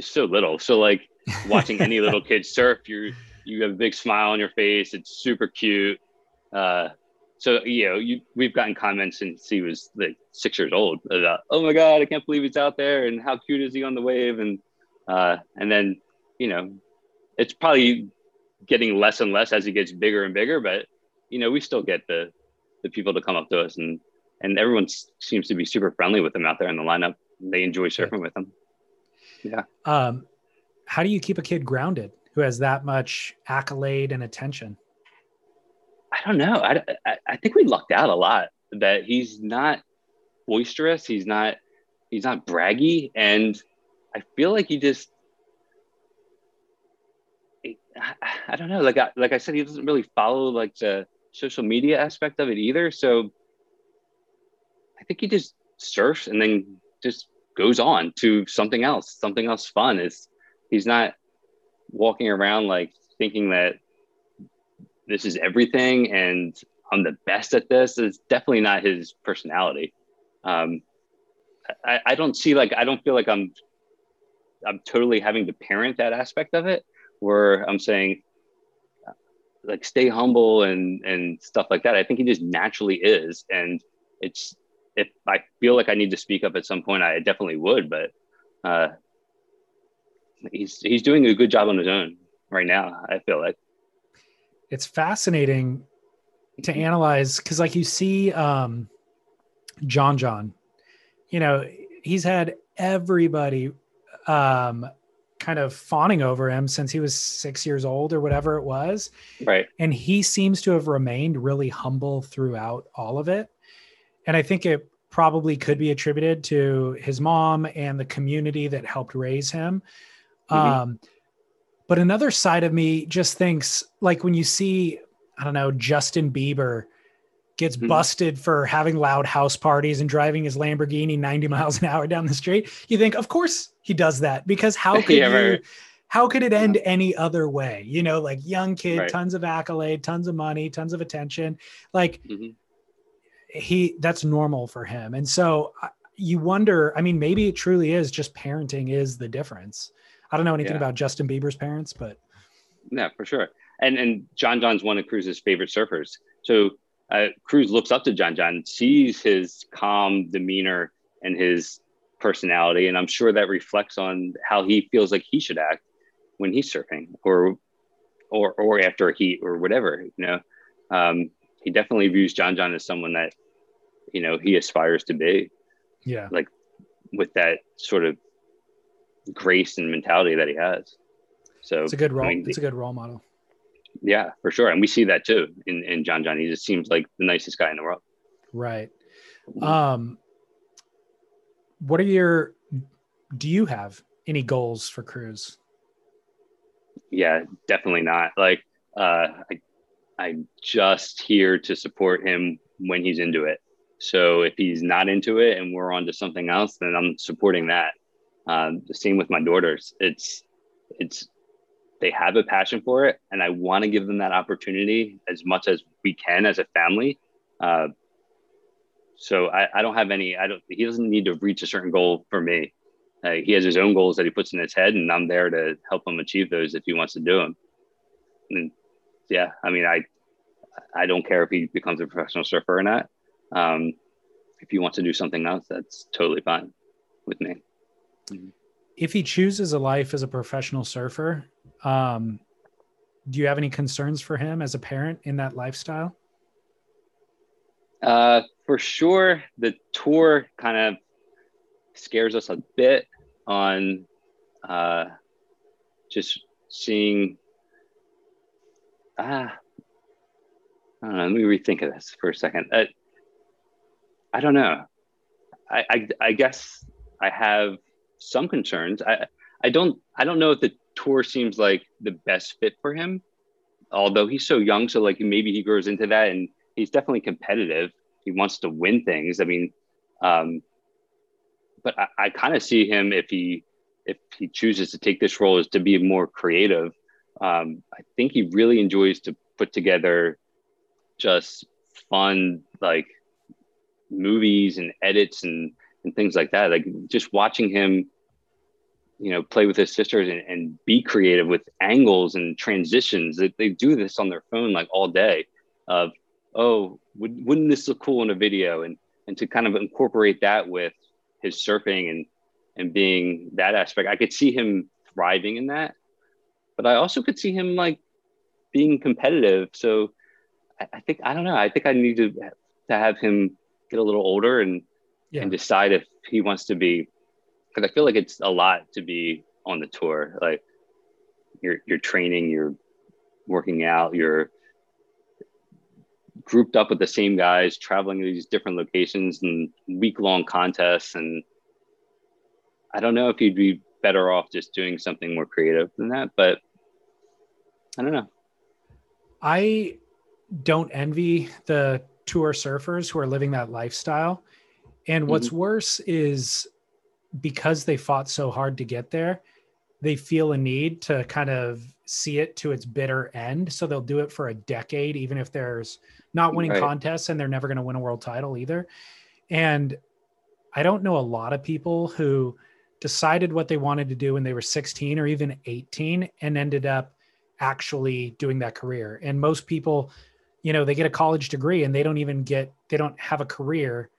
Speaker 2: so little, so like watching any little kid surf, you you have a big smile on your face. It's super cute. Uh, so you know, you we've gotten comments since he was like six years old about, oh my god, I can't believe he's out there, and how cute is he on the wave, and uh, and then you know, it's probably getting less and less as he gets bigger and bigger, but you know, we still get the the people to come up to us, and and everyone seems to be super friendly with them out there in the lineup. They enjoy surfing with them. Yeah.
Speaker 1: Um, how do you keep a kid grounded who has that much accolade and attention?
Speaker 2: I don't know. I, I, I think we lucked out a lot that he's not boisterous. He's not he's not braggy, and I feel like he just I, I don't know. Like I, like I said, he doesn't really follow like the social media aspect of it either. So I think he just surfs and then just goes on to something else, something else fun. Is he's not walking around like thinking that this is everything and I'm the best at this. It's definitely not his personality. Um, I, I don't see like I don't feel like I'm I'm totally having to parent that aspect of it where I'm saying like stay humble and and stuff like that. I think he just naturally is. And it's if I feel like I need to speak up at some point, I definitely would, but uh he's he's doing a good job on his own right now, I feel like
Speaker 1: it's fascinating to analyze because like you see um john john you know he's had everybody um kind of fawning over him since he was six years old or whatever it was
Speaker 2: right
Speaker 1: and he seems to have remained really humble throughout all of it and i think it probably could be attributed to his mom and the community that helped raise him mm-hmm. um but another side of me just thinks like when you see, I don't know, Justin Bieber gets mm-hmm. busted for having loud house parties and driving his Lamborghini 90 miles an hour down the street, you think, of course he does that because how could yeah, you, right. how could it end any other way? You know, like young kid, right. tons of accolade, tons of money, tons of attention. Like mm-hmm. he, that's normal for him. And so you wonder, I mean, maybe it truly is just parenting is the difference. I don't know anything yeah. about Justin Bieber's parents, but
Speaker 2: yeah, for sure. And and John John's one of Cruz's favorite surfers. So uh, Cruz looks up to John John, sees his calm demeanor and his personality, and I'm sure that reflects on how he feels like he should act when he's surfing, or or or after a heat or whatever. You know, um, he definitely views John John as someone that you know he aspires to be.
Speaker 1: Yeah,
Speaker 2: like with that sort of grace and mentality that he has. So
Speaker 1: it's a good role. I mean, it's a good role model.
Speaker 2: Yeah, for sure. And we see that too in, in John John. He just seems like the nicest guy in the world.
Speaker 1: Right. Um, what are your, do you have any goals for Cruz?
Speaker 2: Yeah, definitely not. Like, uh, I, I'm just here to support him when he's into it. So if he's not into it and we're on to something else, then I'm supporting that. Um, the same with my daughters. It's it's they have a passion for it, and I want to give them that opportunity as much as we can as a family. Uh, so I, I, don't have any. I don't. He doesn't need to reach a certain goal for me. Uh, he has his own goals that he puts in his head, and I'm there to help him achieve those if he wants to do them. And yeah, I mean, I I don't care if he becomes a professional surfer or not. Um, if he wants to do something else, that's totally fine with me.
Speaker 1: If he chooses a life as a professional surfer, um, do you have any concerns for him as a parent in that lifestyle?
Speaker 2: Uh, for sure, the tour kind of scares us a bit on uh, just seeing. Ah, I don't know. Let me rethink of this for a second. Uh, I don't know. I, I, I guess I have some concerns. I I don't I don't know if the tour seems like the best fit for him. Although he's so young, so like maybe he grows into that, and he's definitely competitive. He wants to win things. I mean, um, but I, I kind of see him if he if he chooses to take this role is to be more creative. Um, I think he really enjoys to put together just fun like movies and edits and and things like that. Like just watching him, you know, play with his sisters and, and be creative with angles and transitions. They, they do this on their phone like all day. Of oh, would, wouldn't this look cool in a video? And and to kind of incorporate that with his surfing and and being that aspect, I could see him thriving in that. But I also could see him like being competitive. So I, I think I don't know. I think I need to to have him get a little older and yeah. and decide if he wants to be because I feel like it's a lot to be on the tour. Like you're you're training, you're working out, you're grouped up with the same guys, traveling to these different locations and week long contests. And I don't know if you'd be better off just doing something more creative than that, but I don't know.
Speaker 1: I don't envy the tour surfers who are living that lifestyle. And what's mm-hmm. worse is because they fought so hard to get there, they feel a need to kind of see it to its bitter end. So they'll do it for a decade, even if there's not winning right. contests and they're never going to win a world title either. And I don't know a lot of people who decided what they wanted to do when they were 16 or even 18 and ended up actually doing that career. And most people you know they get a college degree and they don't even get they don't have a career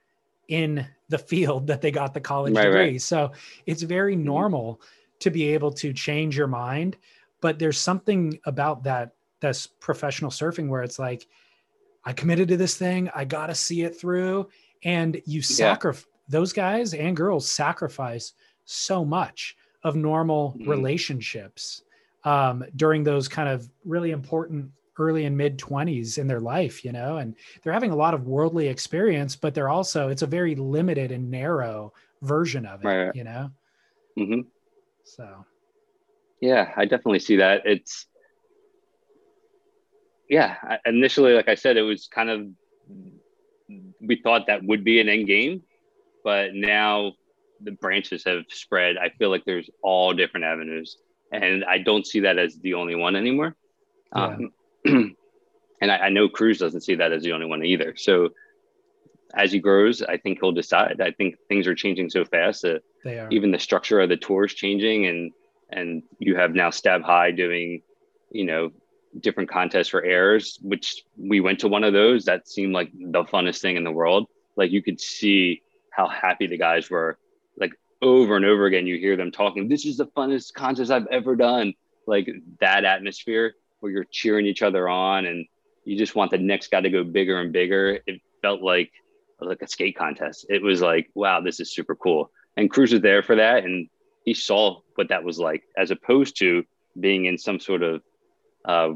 Speaker 1: in the field that they got the college right, degree right. so it's very mm-hmm. normal mm-hmm. to be able to change your mind but there's something about that that's professional surfing where it's like i committed to this thing i got to see it through and you sacrifice yeah. those guys and girls sacrifice so much of normal mm-hmm. relationships um, during those kind of really important early and mid 20s in their life you know and they're having a lot of worldly experience but they're also it's a very limited and narrow version of it right. you know
Speaker 2: mm-hmm.
Speaker 1: so
Speaker 2: yeah i definitely see that it's yeah initially like i said it was kind of we thought that would be an end game but now the branches have spread i feel like there's all different avenues and i don't see that as the only one anymore yeah. um, and I, I, know Cruz doesn't see that as the only one either. So as he grows, I think he'll decide. I think things are changing so fast that even the structure of the tour is changing, and and you have now Stab High doing, you know, different contests for errors, Which we went to one of those. That seemed like the funnest thing in the world. Like you could see how happy the guys were. Like over and over again, you hear them talking. This is the funnest contest I've ever done. Like that atmosphere where you're cheering each other on and you just want the next guy to go bigger and bigger. It felt like like a skate contest. It was like, wow, this is super cool. And Cruz was there for that, and he saw what that was like, as opposed to being in some sort of uh,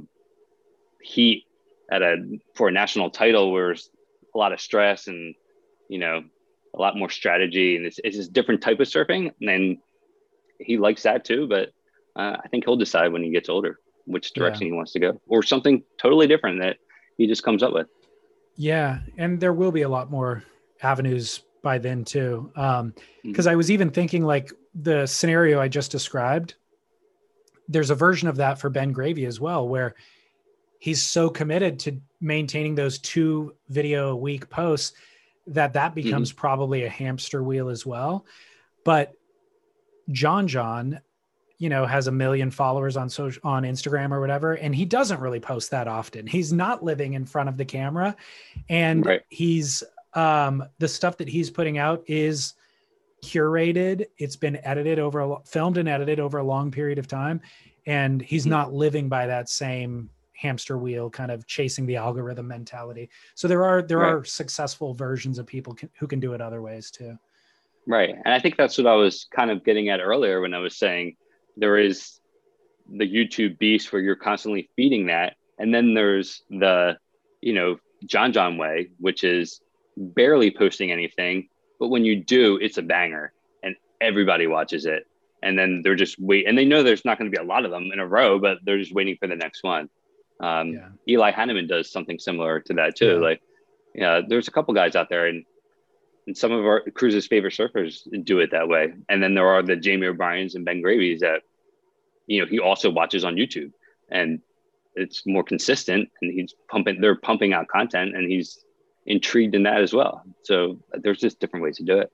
Speaker 2: heat at a for a national title, where there's a lot of stress and you know a lot more strategy, and it's it's a different type of surfing, and he likes that too. But uh, I think he'll decide when he gets older which direction yeah. he wants to go or something totally different that he just comes up with.
Speaker 1: Yeah. And there will be a lot more avenues by then too. Um, because mm-hmm. I was even thinking like the scenario I just described, there's a version of that for Ben Gravy as well, where he's so committed to maintaining those two video a week posts that that becomes mm-hmm. probably a hamster wheel as well. But John John you know has a million followers on social on Instagram or whatever and he doesn't really post that often. He's not living in front of the camera and right. he's um the stuff that he's putting out is curated, it's been edited over filmed and edited over a long period of time and he's mm-hmm. not living by that same hamster wheel kind of chasing the algorithm mentality so there are there right. are successful versions of people can, who can do it other ways too
Speaker 2: right and i think that's what i was kind of getting at earlier when i was saying there is the youtube beast where you're constantly feeding that and then there's the you know john john way which is barely posting anything but when you do it's a banger and everybody watches it and then they're just wait and they know there's not going to be a lot of them in a row but they're just waiting for the next one um, yeah. eli hanneman does something similar to that too yeah. like yeah there's a couple guys out there and and some of our Cruz's favorite surfers do it that way and then there are the jamie o'briens and ben gravies that you know he also watches on youtube and it's more consistent and he's pumping they're pumping out content and he's intrigued in that as well so there's just different ways to do it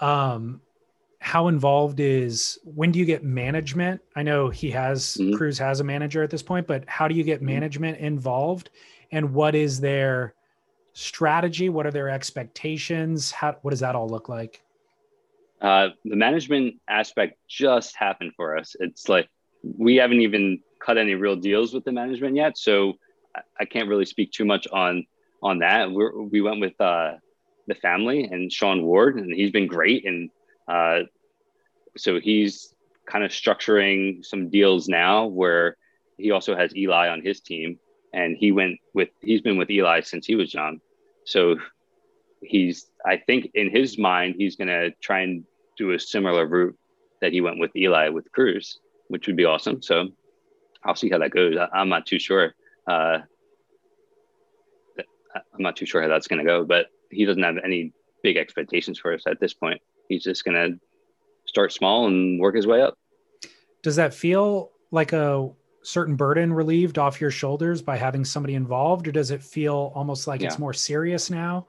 Speaker 1: um how involved is when do you get management? I know he has mm-hmm. Cruz has a manager at this point, but how do you get mm-hmm. management involved? And what is their strategy? What are their expectations? How what does that all look like?
Speaker 2: Uh, the management aspect just happened for us. It's like we haven't even cut any real deals with the management yet, so I can't really speak too much on on that. We're, we went with uh, the family and Sean Ward, and he's been great and uh, so he's kind of structuring some deals now where he also has Eli on his team, and he went with he's been with Eli since he was young. So he's I think in his mind he's going to try and do a similar route that he went with Eli with Cruz, which would be awesome. So I'll see how that goes. I, am not too sure. Uh, I'm not too sure how that's going to go, but he doesn't have any big expectations for us at this point he's just going to start small and work his way up.
Speaker 1: Does that feel like a certain burden relieved off your shoulders by having somebody involved, or does it feel almost like yeah. it's more serious now?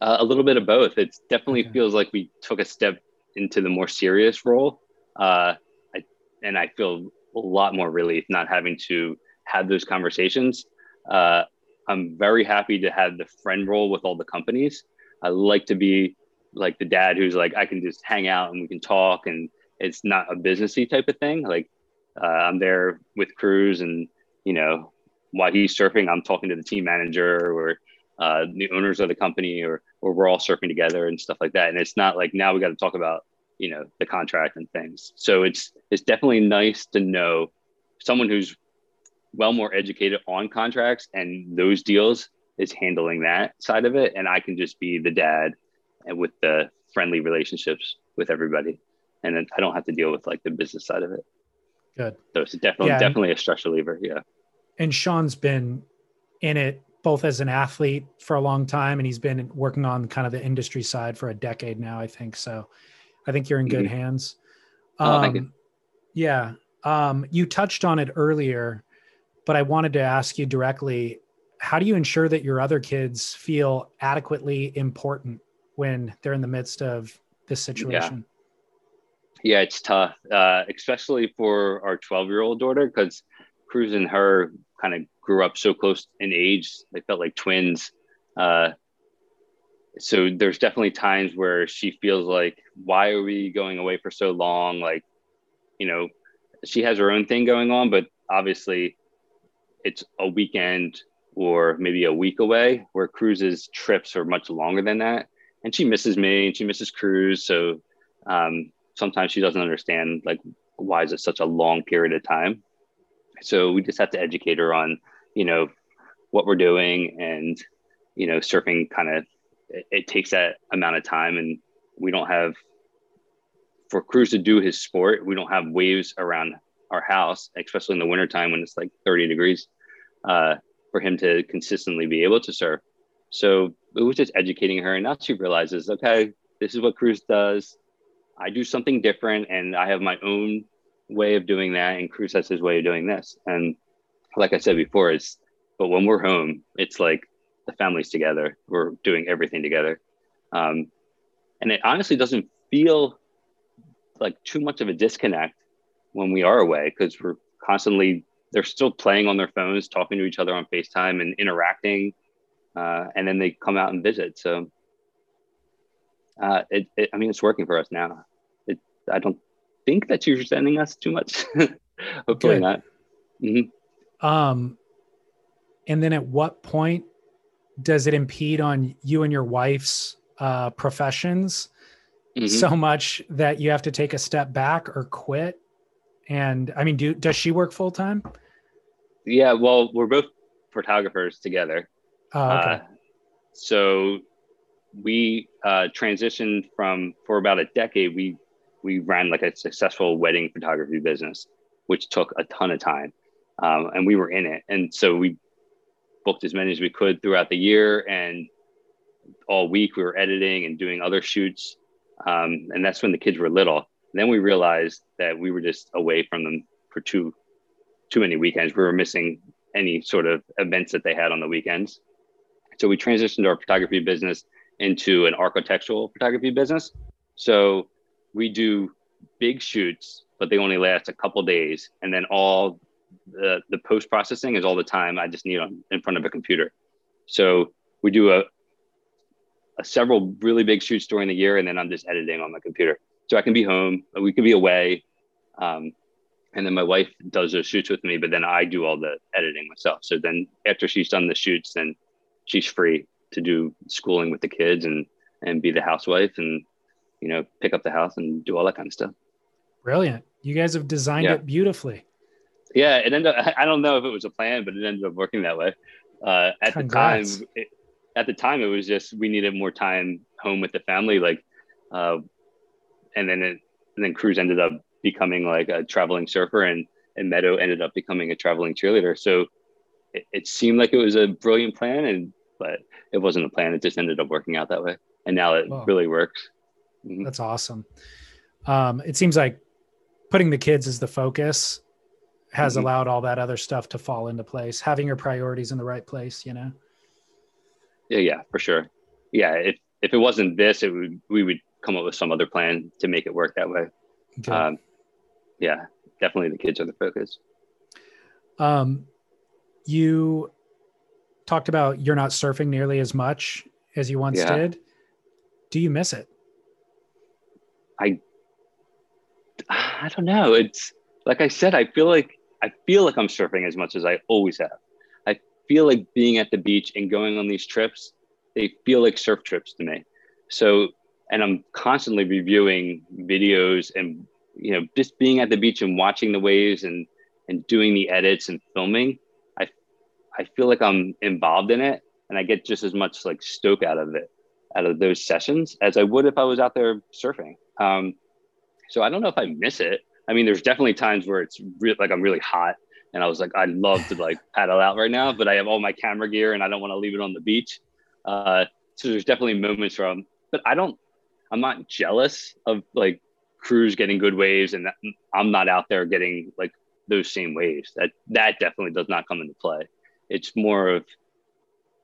Speaker 2: Uh, a little bit of both. It definitely okay. feels like we took a step into the more serious role. Uh, I, and I feel a lot more relief not having to have those conversations. Uh, I'm very happy to have the friend role with all the companies. I like to be like the dad who's like I can just hang out and we can talk and it's not a businessy type of thing. Like uh, I'm there with Cruz and you know while he's surfing, I'm talking to the team manager or uh, the owners of the company or or we're all surfing together and stuff like that. And it's not like now we got to talk about you know the contract and things. So it's it's definitely nice to know someone who's well more educated on contracts and those deals is handling that side of it and i can just be the dad and with the friendly relationships with everybody. And then I don't have to deal with like the business side of it.
Speaker 1: Good.
Speaker 2: So it's definitely yeah, definitely a stress reliever. Yeah.
Speaker 1: And Sean's been in it both as an athlete for a long time and he's been working on kind of the industry side for a decade now, I think. So I think you're in good mm-hmm. hands. Um, oh. Um, yeah. Um, you touched on it earlier, but I wanted to ask you directly how do you ensure that your other kids feel adequately important when they're in the midst of this situation?
Speaker 2: Yeah, yeah it's tough, uh, especially for our 12 year old daughter, because Cruz and her kind of grew up so close in age. They felt like twins. Uh, so there's definitely times where she feels like, why are we going away for so long? Like, you know, she has her own thing going on, but obviously it's a weekend or maybe a week away where Cruz's trips are much longer than that and she misses me and she misses Cruz. So um, sometimes she doesn't understand like why is it such a long period of time. So we just have to educate her on, you know, what we're doing and, you know, surfing kind of it, it takes that amount of time and we don't have for Cruz to do his sport, we don't have waves around our house, especially in the wintertime when it's like 30 degrees, uh, for him to consistently be able to serve. So it was just educating her. And now she realizes, okay, this is what Cruz does. I do something different and I have my own way of doing that. And Cruz has his way of doing this. And like I said before, it's, but when we're home, it's like the family's together. We're doing everything together. Um, and it honestly doesn't feel like too much of a disconnect when we are away because we're constantly, they're still playing on their phones, talking to each other on FaceTime and interacting uh, and then they come out and visit. So uh, it, it, I mean, it's working for us now. It, I don't think that you're sending us too much. Hopefully Good. not. Mm-hmm.
Speaker 1: Um, and then at what point does it impede on you and your wife's uh, professions mm-hmm. so much that you have to take a step back or quit? And I mean, do does she work full time?
Speaker 2: Yeah, well, we're both photographers together.
Speaker 1: Oh, okay. Uh,
Speaker 2: so we uh, transitioned from for about a decade. We we ran like a successful wedding photography business, which took a ton of time, um, and we were in it. And so we booked as many as we could throughout the year, and all week we were editing and doing other shoots. Um, and that's when the kids were little. And then we realized that we were just away from them for too too many weekends. We were missing any sort of events that they had on the weekends. So we transitioned our photography business into an architectural photography business. So we do big shoots, but they only last a couple days, and then all the the post processing is all the time I just need on in front of a computer. So we do a, a several really big shoots during the year, and then I'm just editing on my computer. So I can be home, we can be away, um, and then my wife does those shoots with me, but then I do all the editing myself. So then after she's done the shoots, then she's free to do schooling with the kids and and be the housewife and you know pick up the house and do all that kind of stuff.
Speaker 1: Brilliant! You guys have designed yeah. it beautifully.
Speaker 2: Yeah, it ended. Up, I don't know if it was a plan, but it ended up working that way. Uh, at Congrats. the time, it, at the time, it was just we needed more time home with the family, like, uh, and then it, and then Cruz ended up becoming like a traveling surfer, and and Meadow ended up becoming a traveling cheerleader. So it, it seemed like it was a brilliant plan, and but it wasn't a plan. It just ended up working out that way, and now it really works.
Speaker 1: Mm-hmm. That's awesome. Um, it seems like putting the kids as the focus has mm-hmm. allowed all that other stuff to fall into place. Having your priorities in the right place, you know.
Speaker 2: Yeah, yeah, for sure. Yeah, if if it wasn't this, it would we would come up with some other plan to make it work that way. Okay. Um, yeah, definitely the kids are the focus.
Speaker 1: Um, you talked about you're not surfing nearly as much as you once yeah. did. Do you miss it?
Speaker 2: I I don't know. It's like I said, I feel like I feel like I'm surfing as much as I always have. I feel like being at the beach and going on these trips, they feel like surf trips to me. So, and I'm constantly reviewing videos and you know just being at the beach and watching the waves and and doing the edits and filming I I feel like I'm involved in it and I get just as much like stoke out of it, out of those sessions as I would if I was out there surfing. Um, so I don't know if I miss it. I mean, there's definitely times where it's re- like I'm really hot and I was like, I'd love to like paddle out right now, but I have all my camera gear and I don't want to leave it on the beach. Uh, so there's definitely moments from, but I don't, I'm not jealous of like Cruz getting good waves and I'm not out there getting like those same waves. That that definitely does not come into play. It's more of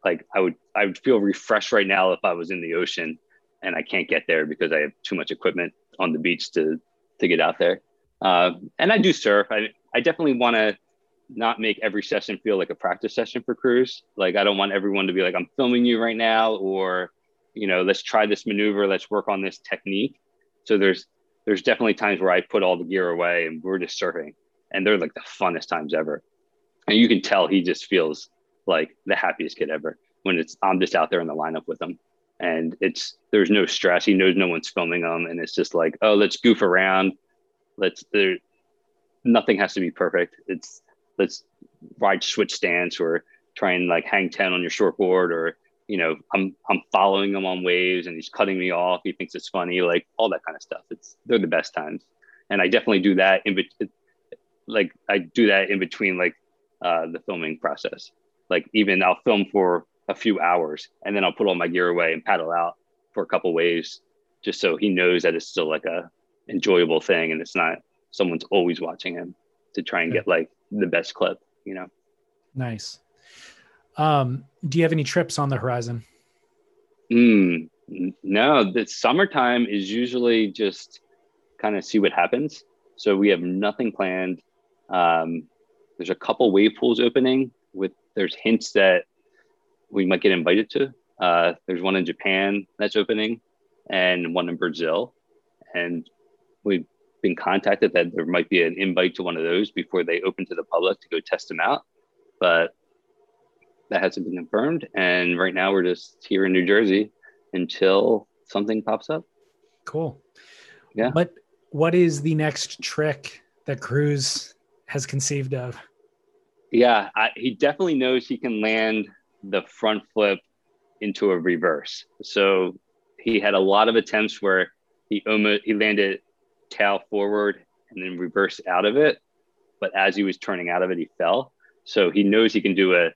Speaker 2: like I would I would feel refreshed right now if I was in the ocean and I can't get there because I have too much equipment on the beach to to get out there. Uh, and I do surf. I I definitely want to not make every session feel like a practice session for Cruz. Like I don't want everyone to be like I'm filming you right now or you know let's try this maneuver, let's work on this technique. So there's there's definitely times where I put all the gear away and we're just surfing and they're like the funnest times ever and you can tell he just feels like the happiest kid ever when it's I'm just out there in the lineup with him. And it's there's no stress. He knows no one's filming him, and it's just like, oh, let's goof around. Let's there. Nothing has to be perfect. It's let's ride switch stance or try and like hang ten on your short board or you know I'm I'm following him on waves and he's cutting me off. He thinks it's funny, like all that kind of stuff. It's they're the best times, and I definitely do that in between. Like I do that in between like uh, the filming process. Like even I'll film for a few hours and then I'll put all my gear away and paddle out for a couple waves, just so he knows that it's still like a enjoyable thing and it's not someone's always watching him to try and get like the best clip, you know.
Speaker 1: Nice. Um, do you have any trips on the horizon?
Speaker 2: Mm, no, the summertime is usually just kind of see what happens. So we have nothing planned. Um, there's a couple wave pools opening with there's hints that we might get invited to. Uh, there's one in Japan that's opening, and one in Brazil, and we've been contacted that there might be an invite to one of those before they open to the public to go test them out. But that hasn't been confirmed. And right now we're just here in New Jersey until something pops up.
Speaker 1: Cool.
Speaker 2: Yeah.
Speaker 1: But what is the next trick that Cruz has conceived of?
Speaker 2: Yeah, I, he definitely knows he can land the front flip into a reverse. So he had a lot of attempts where he almost he landed tail forward and then reversed out of it. But as he was turning out of it, he fell. So he knows he can do a,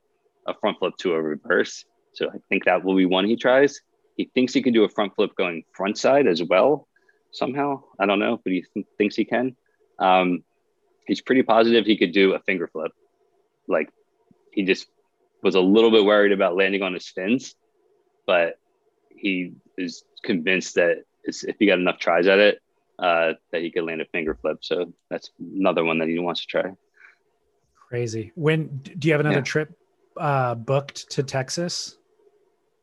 Speaker 2: a front flip to a reverse. So I think that will be one he tries. He thinks he can do a front flip going front side as well somehow. I don't know, but he th- thinks he can. Um, he's pretty positive he could do a finger flip. Like he just was a little bit worried about landing on his fins, but he is convinced that if he got enough tries at it, uh, that he could land a finger flip. So that's another one that he wants to try.
Speaker 1: Crazy. When do you have another
Speaker 2: Yeah.
Speaker 1: trip uh, booked to Texas?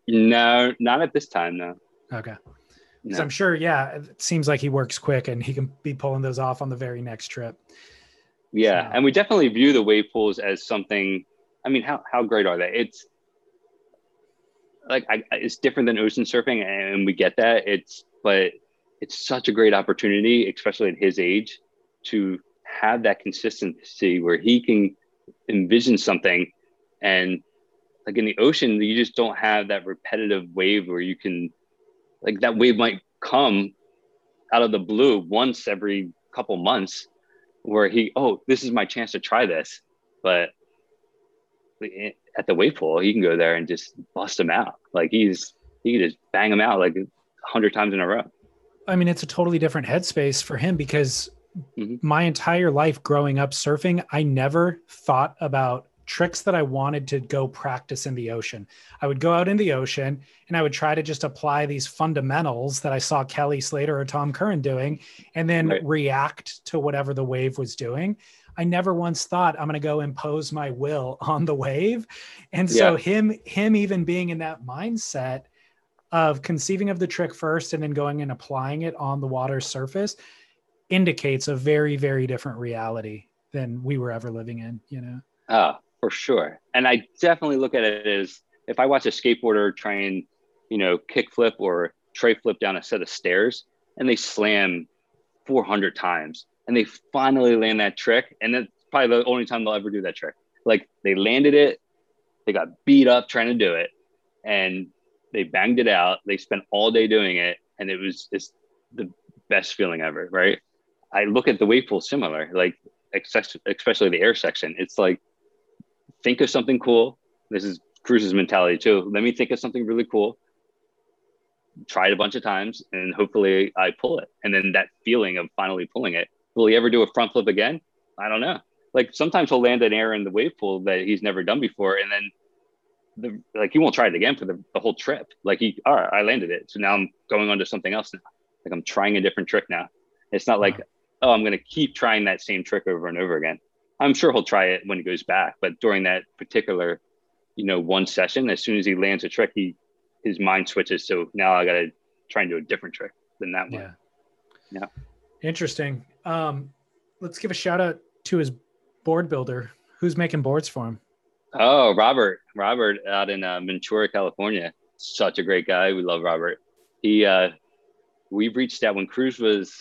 Speaker 2: No, not at this time. No.
Speaker 1: Okay. 'Cause
Speaker 2: No.
Speaker 1: I'm sure, yeah, it seems like he works quick and he can be pulling those off on the very next trip.
Speaker 2: Yeah,
Speaker 1: So-
Speaker 2: and we definitely view the wave pools as something. I mean, how how great are they? It's like I- it's different than ocean surfing, and we get that. It's but it's such a great opportunity, especially at his age, to have that consistency where he can envision something, and like in the ocean, you just don't have that repetitive wave where you can, like that wave might come out of the blue once every couple months where he, oh, this is my chance to try this. But at the wave pool, he can go there and just bust him out. Like he's, he can just bang him out like a hundred times in a row.
Speaker 1: I mean, it's a totally different headspace for him because
Speaker 2: Mhm.
Speaker 1: my entire life growing up surfing, I never thought about tricks that I wanted to go practice in the ocean. I would go out in the ocean and I would try to just apply these fundamentals that I saw Kelly Slater or Tom Curren doing and then
Speaker 2: Right.
Speaker 1: react to whatever the wave was doing. I never once thought I'm going to go impose my will on the wave. And so
Speaker 2: Yeah.
Speaker 1: him him even being in that mindset of conceiving of the trick first and then going and applying it on the water surface indicates a very very different reality than we were ever living in you know
Speaker 2: Oh, for sure. And I definitely look at it as if I watch a skateboarder try and, you know, kick flip or tray flip down a set of stairs and they slam 400 times and they finally land that trick. And that's probably the only time they'll ever do that trick. Like they landed it, they got beat up trying to do it, and they banged it out. They spent all day doing it, and it was it's the best feeling ever, right? I look at the wave pool similar, like especially the air section. It's like think of something cool. This is Cruz's mentality too. Let me think of something really cool. Try it a bunch of times, and hopefully I pull it. And then that feeling of finally pulling it. Will he ever do a front flip again? I don't know. Like sometimes he'll land an air in the wave pool that he's never done before, and then the like he won't try it again for the, the whole trip. Like he, all right, I landed it, so now I'm going on to something else now. Like I'm trying a different trick now. It's not like, oh, I'm going to keep trying that same trick over and over again. I'm sure he'll try it when he goes back, but during that particular, you know, one session, as soon as he lands a trick, he his mind switches. So now I got to try and do a different trick than that one.
Speaker 1: yeah
Speaker 2: Yeah.
Speaker 1: interesting um let's give a shout out to his board builder who's making boards for him
Speaker 2: Oh, Robert, Robert out in uh, Ventura, California. Such a great guy. We love Robert. He, uh, we reached out when Cruz was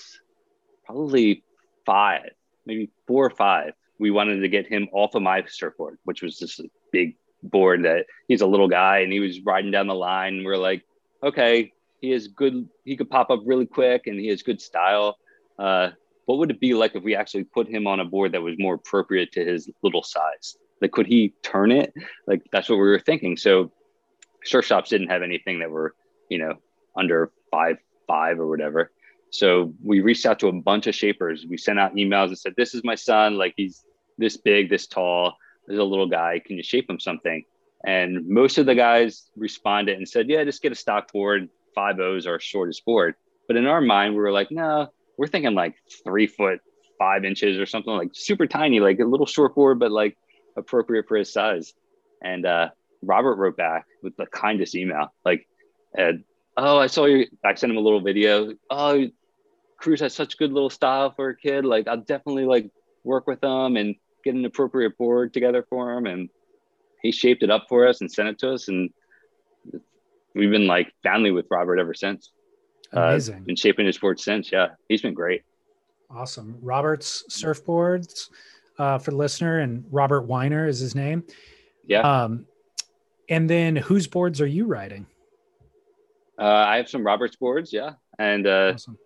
Speaker 2: probably five, maybe four or five. We wanted to get him off of my surfboard, which was this big board that he's a little guy and he was riding down the line. And we're like, okay, he is good. He could pop up really quick and he has good style. Uh, what would it be like if we actually put him on a board that was more appropriate to his little size? Like, could he turn it? Like, that's what we were thinking. So, surf shops didn't have anything that were, you know, under five five or whatever. So we reached out to a bunch of shapers. We sent out emails and said, "This is my son. Like, he's this big, this tall. There's a little guy. Can you shape him something?" And most of the guys responded and said, "Yeah, just get a stock board. Five O's our shortest board." But in our mind, we were like, "No, we're thinking like three foot five inches or something like super tiny, like a little short board, but like appropriate for his size." And uh, Robert wrote back with the kindest email, like, "Oh, I saw you." I sent him a little video. Oh, Cruz has such good little style for a kid. Like I'll definitely like work with him and get an appropriate board together for him. And he shaped it up for us and sent it to us. And we've been like family with Robert ever since. Uh,
Speaker 1: Amazing.
Speaker 2: Uh, been shaping his board since. Yeah, he's been great.
Speaker 1: Awesome. Robert's surfboards uh, for the listener, and Robert Weiner is his name.
Speaker 2: Yeah.
Speaker 1: Um, and then whose boards are you riding?
Speaker 2: Uh, I have some Robert's boards, yeah, and uh,
Speaker 1: Awesome.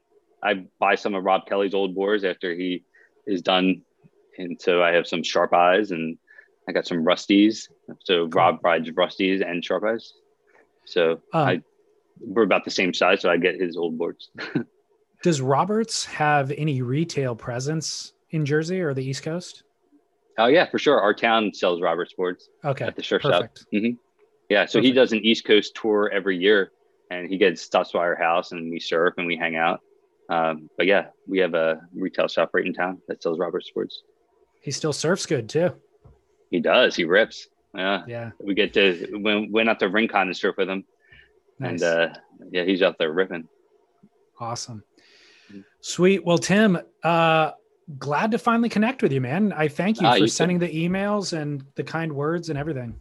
Speaker 2: I buy some of Rob Kelly's old boards after he is done, and so I have some Sharp Eyes, and I got some Rusties. So Rob rides Rusties and Sharp Eyes. So
Speaker 1: Um,
Speaker 2: I we're about the same size, so I get his old boards.
Speaker 1: Does Roberts have any retail presence in Jersey or the East Coast?
Speaker 2: oh yeah, for sure. Our town sells Robert's boards.
Speaker 1: Okay.
Speaker 2: At the surf shop.
Speaker 1: perfect.
Speaker 2: Yeah, so he does an East Coast tour every year, and he gets stops by our house, and we surf and we hang out. Um, but yeah, we have a retail shop right in town that sells Robert's boards.
Speaker 1: He still surfs good too.
Speaker 2: He does. He rips. Yeah,
Speaker 1: Yeah.
Speaker 2: we get to went went out to Rincon and surf with him,
Speaker 1: Nice.
Speaker 2: and uh, yeah, he's out there ripping.
Speaker 1: awesome. Sweet. Well, Tim, uh, glad to finally connect with you, man. I thank you
Speaker 2: Ah,
Speaker 1: for
Speaker 2: you too.
Speaker 1: sending the emails and the kind words and everything.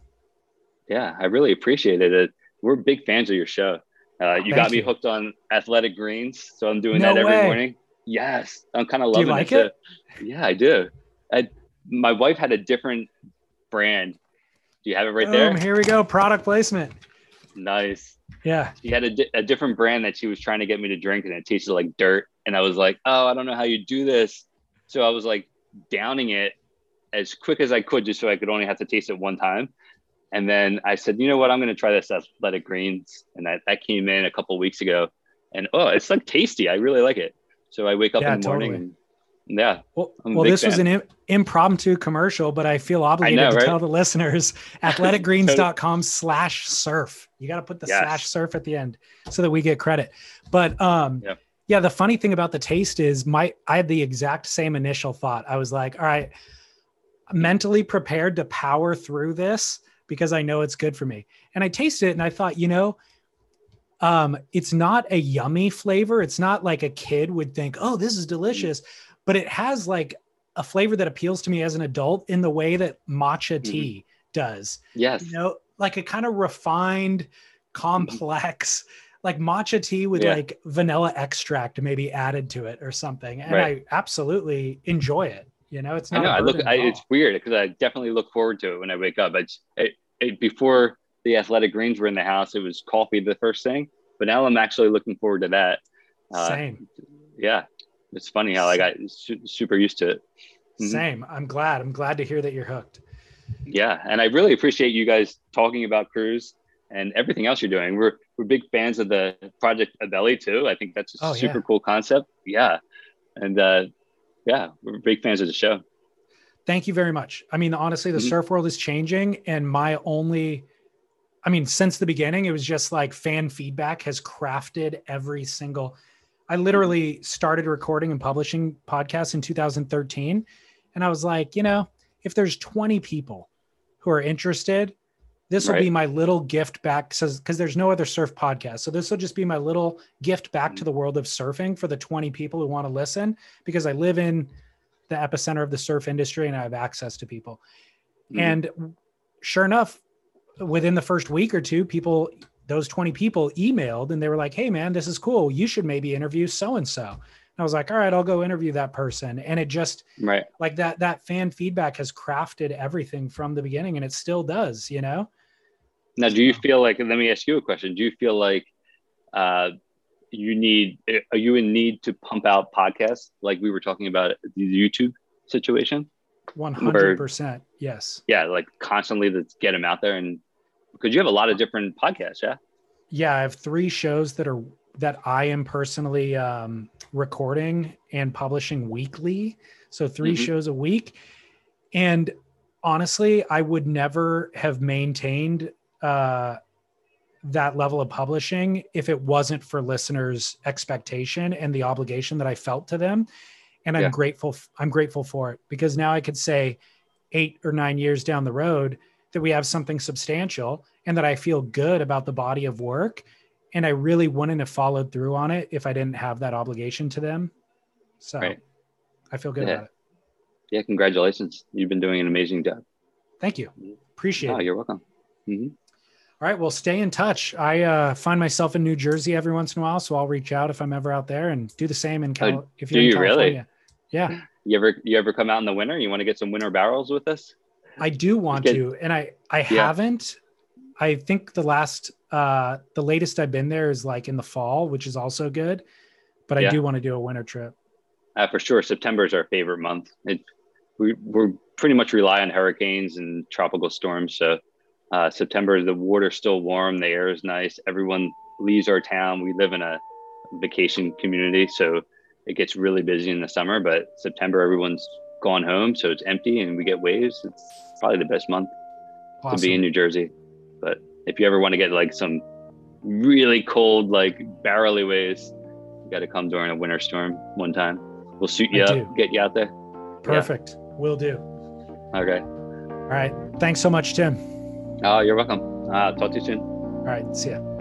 Speaker 2: Yeah, I really appreciated it. We're big fans of your show. Uh, you
Speaker 1: Thank
Speaker 2: got me
Speaker 1: you.
Speaker 2: hooked on athletic greens, so I'm doing
Speaker 1: No
Speaker 2: that every
Speaker 1: way.
Speaker 2: morning. Yes, I'm kind of loving
Speaker 1: Do you like
Speaker 2: it. too. Yeah, I do. I, my wife had a different brand. Do you have it right
Speaker 1: Boom,
Speaker 2: there?
Speaker 1: here we go. Product placement.
Speaker 2: Nice.
Speaker 1: Yeah.
Speaker 2: She had a, di- a different brand that she was trying to get me to drink, and it tasted like dirt. And I was like, "Oh, I don't know how you do this." So I was like downing it as quick as I could, just so I could only have to taste it one time. And then I said, "You know what? I'm going to try this athletic greens," and that that came in a couple weeks ago. And oh, it's like tasty. I really like it. So I wake up
Speaker 1: Yeah,
Speaker 2: in the morning
Speaker 1: totally.
Speaker 2: and yeah,
Speaker 1: Well, well this was an Im- impromptu commercial, but I feel obligated
Speaker 2: know,
Speaker 1: to
Speaker 2: right?
Speaker 1: tell the listeners athleticgreens.com slash surf. You got to put the
Speaker 2: Yes.
Speaker 1: slash surf at the end so that we get credit. But um,
Speaker 2: Yep.
Speaker 1: yeah, the funny thing about the taste is my I had the exact same initial thought. I was like, all right, mentally prepared to power through this because I know it's good for me. And I tasted it and I thought, you know, um, it's not a yummy flavor. It's not like a kid would think, oh, this is delicious, but it has like a flavor that appeals to me as an adult in the way that matcha tea does.
Speaker 2: yes,
Speaker 1: You know, like a kind of refined, complex, like matcha tea with
Speaker 2: Yeah.
Speaker 1: like vanilla extract maybe added to it or something. And
Speaker 2: Right.
Speaker 1: I absolutely enjoy it. You know, it's
Speaker 2: I
Speaker 1: not.
Speaker 2: know.
Speaker 1: a
Speaker 2: I look. I, it's weird because I definitely look forward to it when I wake up. It's it, it, before the athletic greens were in the house. It was coffee the first thing, but now I'm actually looking forward to that. Uh,
Speaker 1: Same.
Speaker 2: Yeah, it's funny how I got su- super used to it. Mhm.
Speaker 1: Same. I'm glad. I'm glad to hear that you're hooked.
Speaker 2: Yeah, and I really appreciate you guys talking about Cruz and everything else you're doing. We're we're big fans of the Project Abelli too. I think that's a
Speaker 1: Oh,
Speaker 2: super
Speaker 1: yeah.
Speaker 2: cool concept. Yeah, and uh, yeah, we're big fans of the show.
Speaker 1: Thank you very much. I mean, honestly, the
Speaker 2: Mhm.
Speaker 1: surf world is changing, and my only, I mean, since the beginning, it was just like fan feedback has crafted every single. I literally started recording and publishing podcasts in 2013, and I was like, you know, if there's 20 people who are interested, this will be my little gift back because there's no other surf podcast. So this will just be my little gift back to the world of surfing for the 20 people who want to listen because I live in the epicenter of the surf industry and I have access to people.
Speaker 2: Mhm.
Speaker 1: And sure enough, within the first week or two, people, those 20 people emailed and they were like, hey, man, this is cool. You should maybe interview so and so. I was like, all right, I'll go interview that person. And it just
Speaker 2: right.
Speaker 1: like that, that fan feedback has crafted everything from the beginning and it still does, you know?
Speaker 2: Now, do you feel like? Let me ask you a question. Do you feel like uh, you need? Are you in need to pump out podcasts like we were talking about the YouTube situation?
Speaker 1: 100%. Yes.
Speaker 2: Yeah, like constantly to get them out there, and because you have a lot of different podcasts, yeah.
Speaker 1: yeah i have three shows that are that i am personally um, recording and publishing weekly so 3
Speaker 2: Mhm.
Speaker 1: shows a week and honestly i would never have maintained uh, that level of publishing if it wasn't for listeners expectation and the obligation that i felt to them and i'm
Speaker 2: Yeah.
Speaker 1: grateful i'm grateful for it because now i could say eight or nine years down the road that we have something substantial and that I feel good about the body of work. And I really wouldn't have followed through on it if I didn't have that obligation to them. So right. I feel good
Speaker 2: yeah.
Speaker 1: about it.
Speaker 2: Yeah, congratulations. You've been doing an amazing job.
Speaker 1: Thank you. Appreciate oh, it.
Speaker 2: You're welcome. Mm-hmm.
Speaker 1: All right. Well, stay in touch. I uh, find myself in New Jersey every once in a while, so I'll reach out if I'm ever out there and do the same in oh, Cal- oh,
Speaker 2: if you're do
Speaker 1: in
Speaker 2: you California.
Speaker 1: Really? Yeah.
Speaker 2: You ever you ever come out in the winter? You want to get some winter barrels with us?
Speaker 1: I do want to, and I I yeah. haven't. I think the last uh the latest I've been there is like in the fall, which is also good. But I yeah. do want to do a winter trip.
Speaker 2: Uh, for sure, September is our favorite month. It, we we pretty much rely on hurricanes and tropical storms. So uh, September, the water's still warm, the air is nice. Everyone leaves our town. We live in a vacation community, so it gets really busy in the summer. But September, everyone's gone home, so it's empty, and we get waves. It's probably the best month awesome. to be in New Jersey. But if you ever want to get like some really cold, like barrely waves, you got to come during a winter storm one time. We'll suit you I up, do. get you out there.
Speaker 1: Perfect. Yeah. Will do.
Speaker 2: Okay.
Speaker 1: All right. Thanks so much, Tim.
Speaker 2: Oh, you're welcome. Uh, talk to you soon.
Speaker 1: All right. See ya.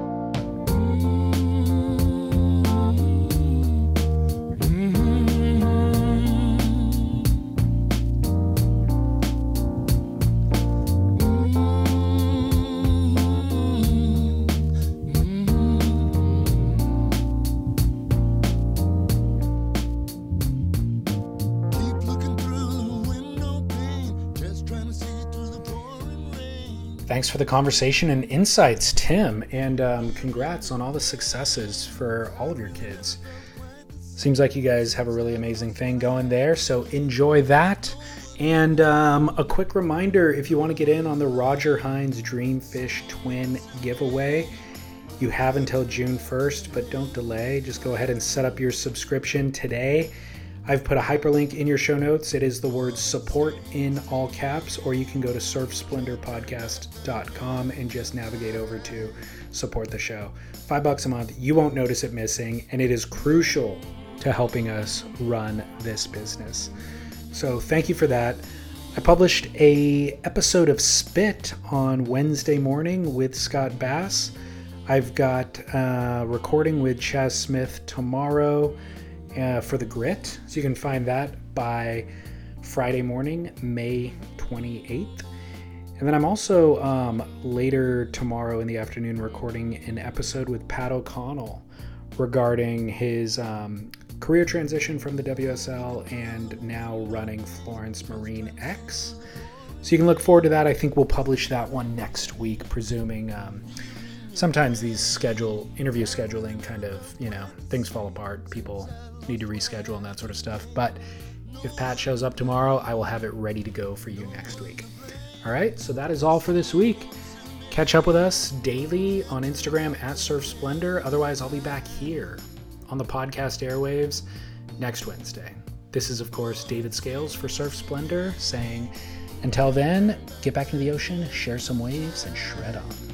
Speaker 1: Thanks for the conversation and insights, Tim, and um, congrats on all the successes for all of your kids. Seems like you guys have a really amazing thing going there, so enjoy that. And um, a quick reminder if you want to get in on the Roger Hinds Dreamfish Twin giveaway, you have until June 1st, but don't delay. Just go ahead and set up your subscription today. I've put a hyperlink in your show notes. It is the word support in all caps, or you can go to surfsplendorpodcast.com and just navigate over to support the show. Five bucks a month, you won't notice it missing, and it is crucial to helping us run this business. So thank you for that. I published a episode of Spit on Wednesday morning with Scott Bass. I've got a recording with Chas Smith tomorrow uh, for the grit. So you can find that by Friday morning, May 28th. And then I'm also um, later tomorrow in the afternoon recording an episode with Pat O'Connell regarding his um, career transition from the WSL and now running Florence Marine X. So you can look forward to that. I think we'll publish that one next week, presuming. Um, sometimes these schedule interview scheduling kind of you know things fall apart. People need to reschedule and that sort of stuff. But if Pat shows up tomorrow, I will have it ready to go for you next week. All right, so that is all for this week. Catch up with us daily on Instagram at Surf Splendor. Otherwise, I'll be back here on the podcast airwaves next Wednesday. This is, of course, David Scales for Surf Splendor saying, until then, get back into the ocean, share some waves, and shred on.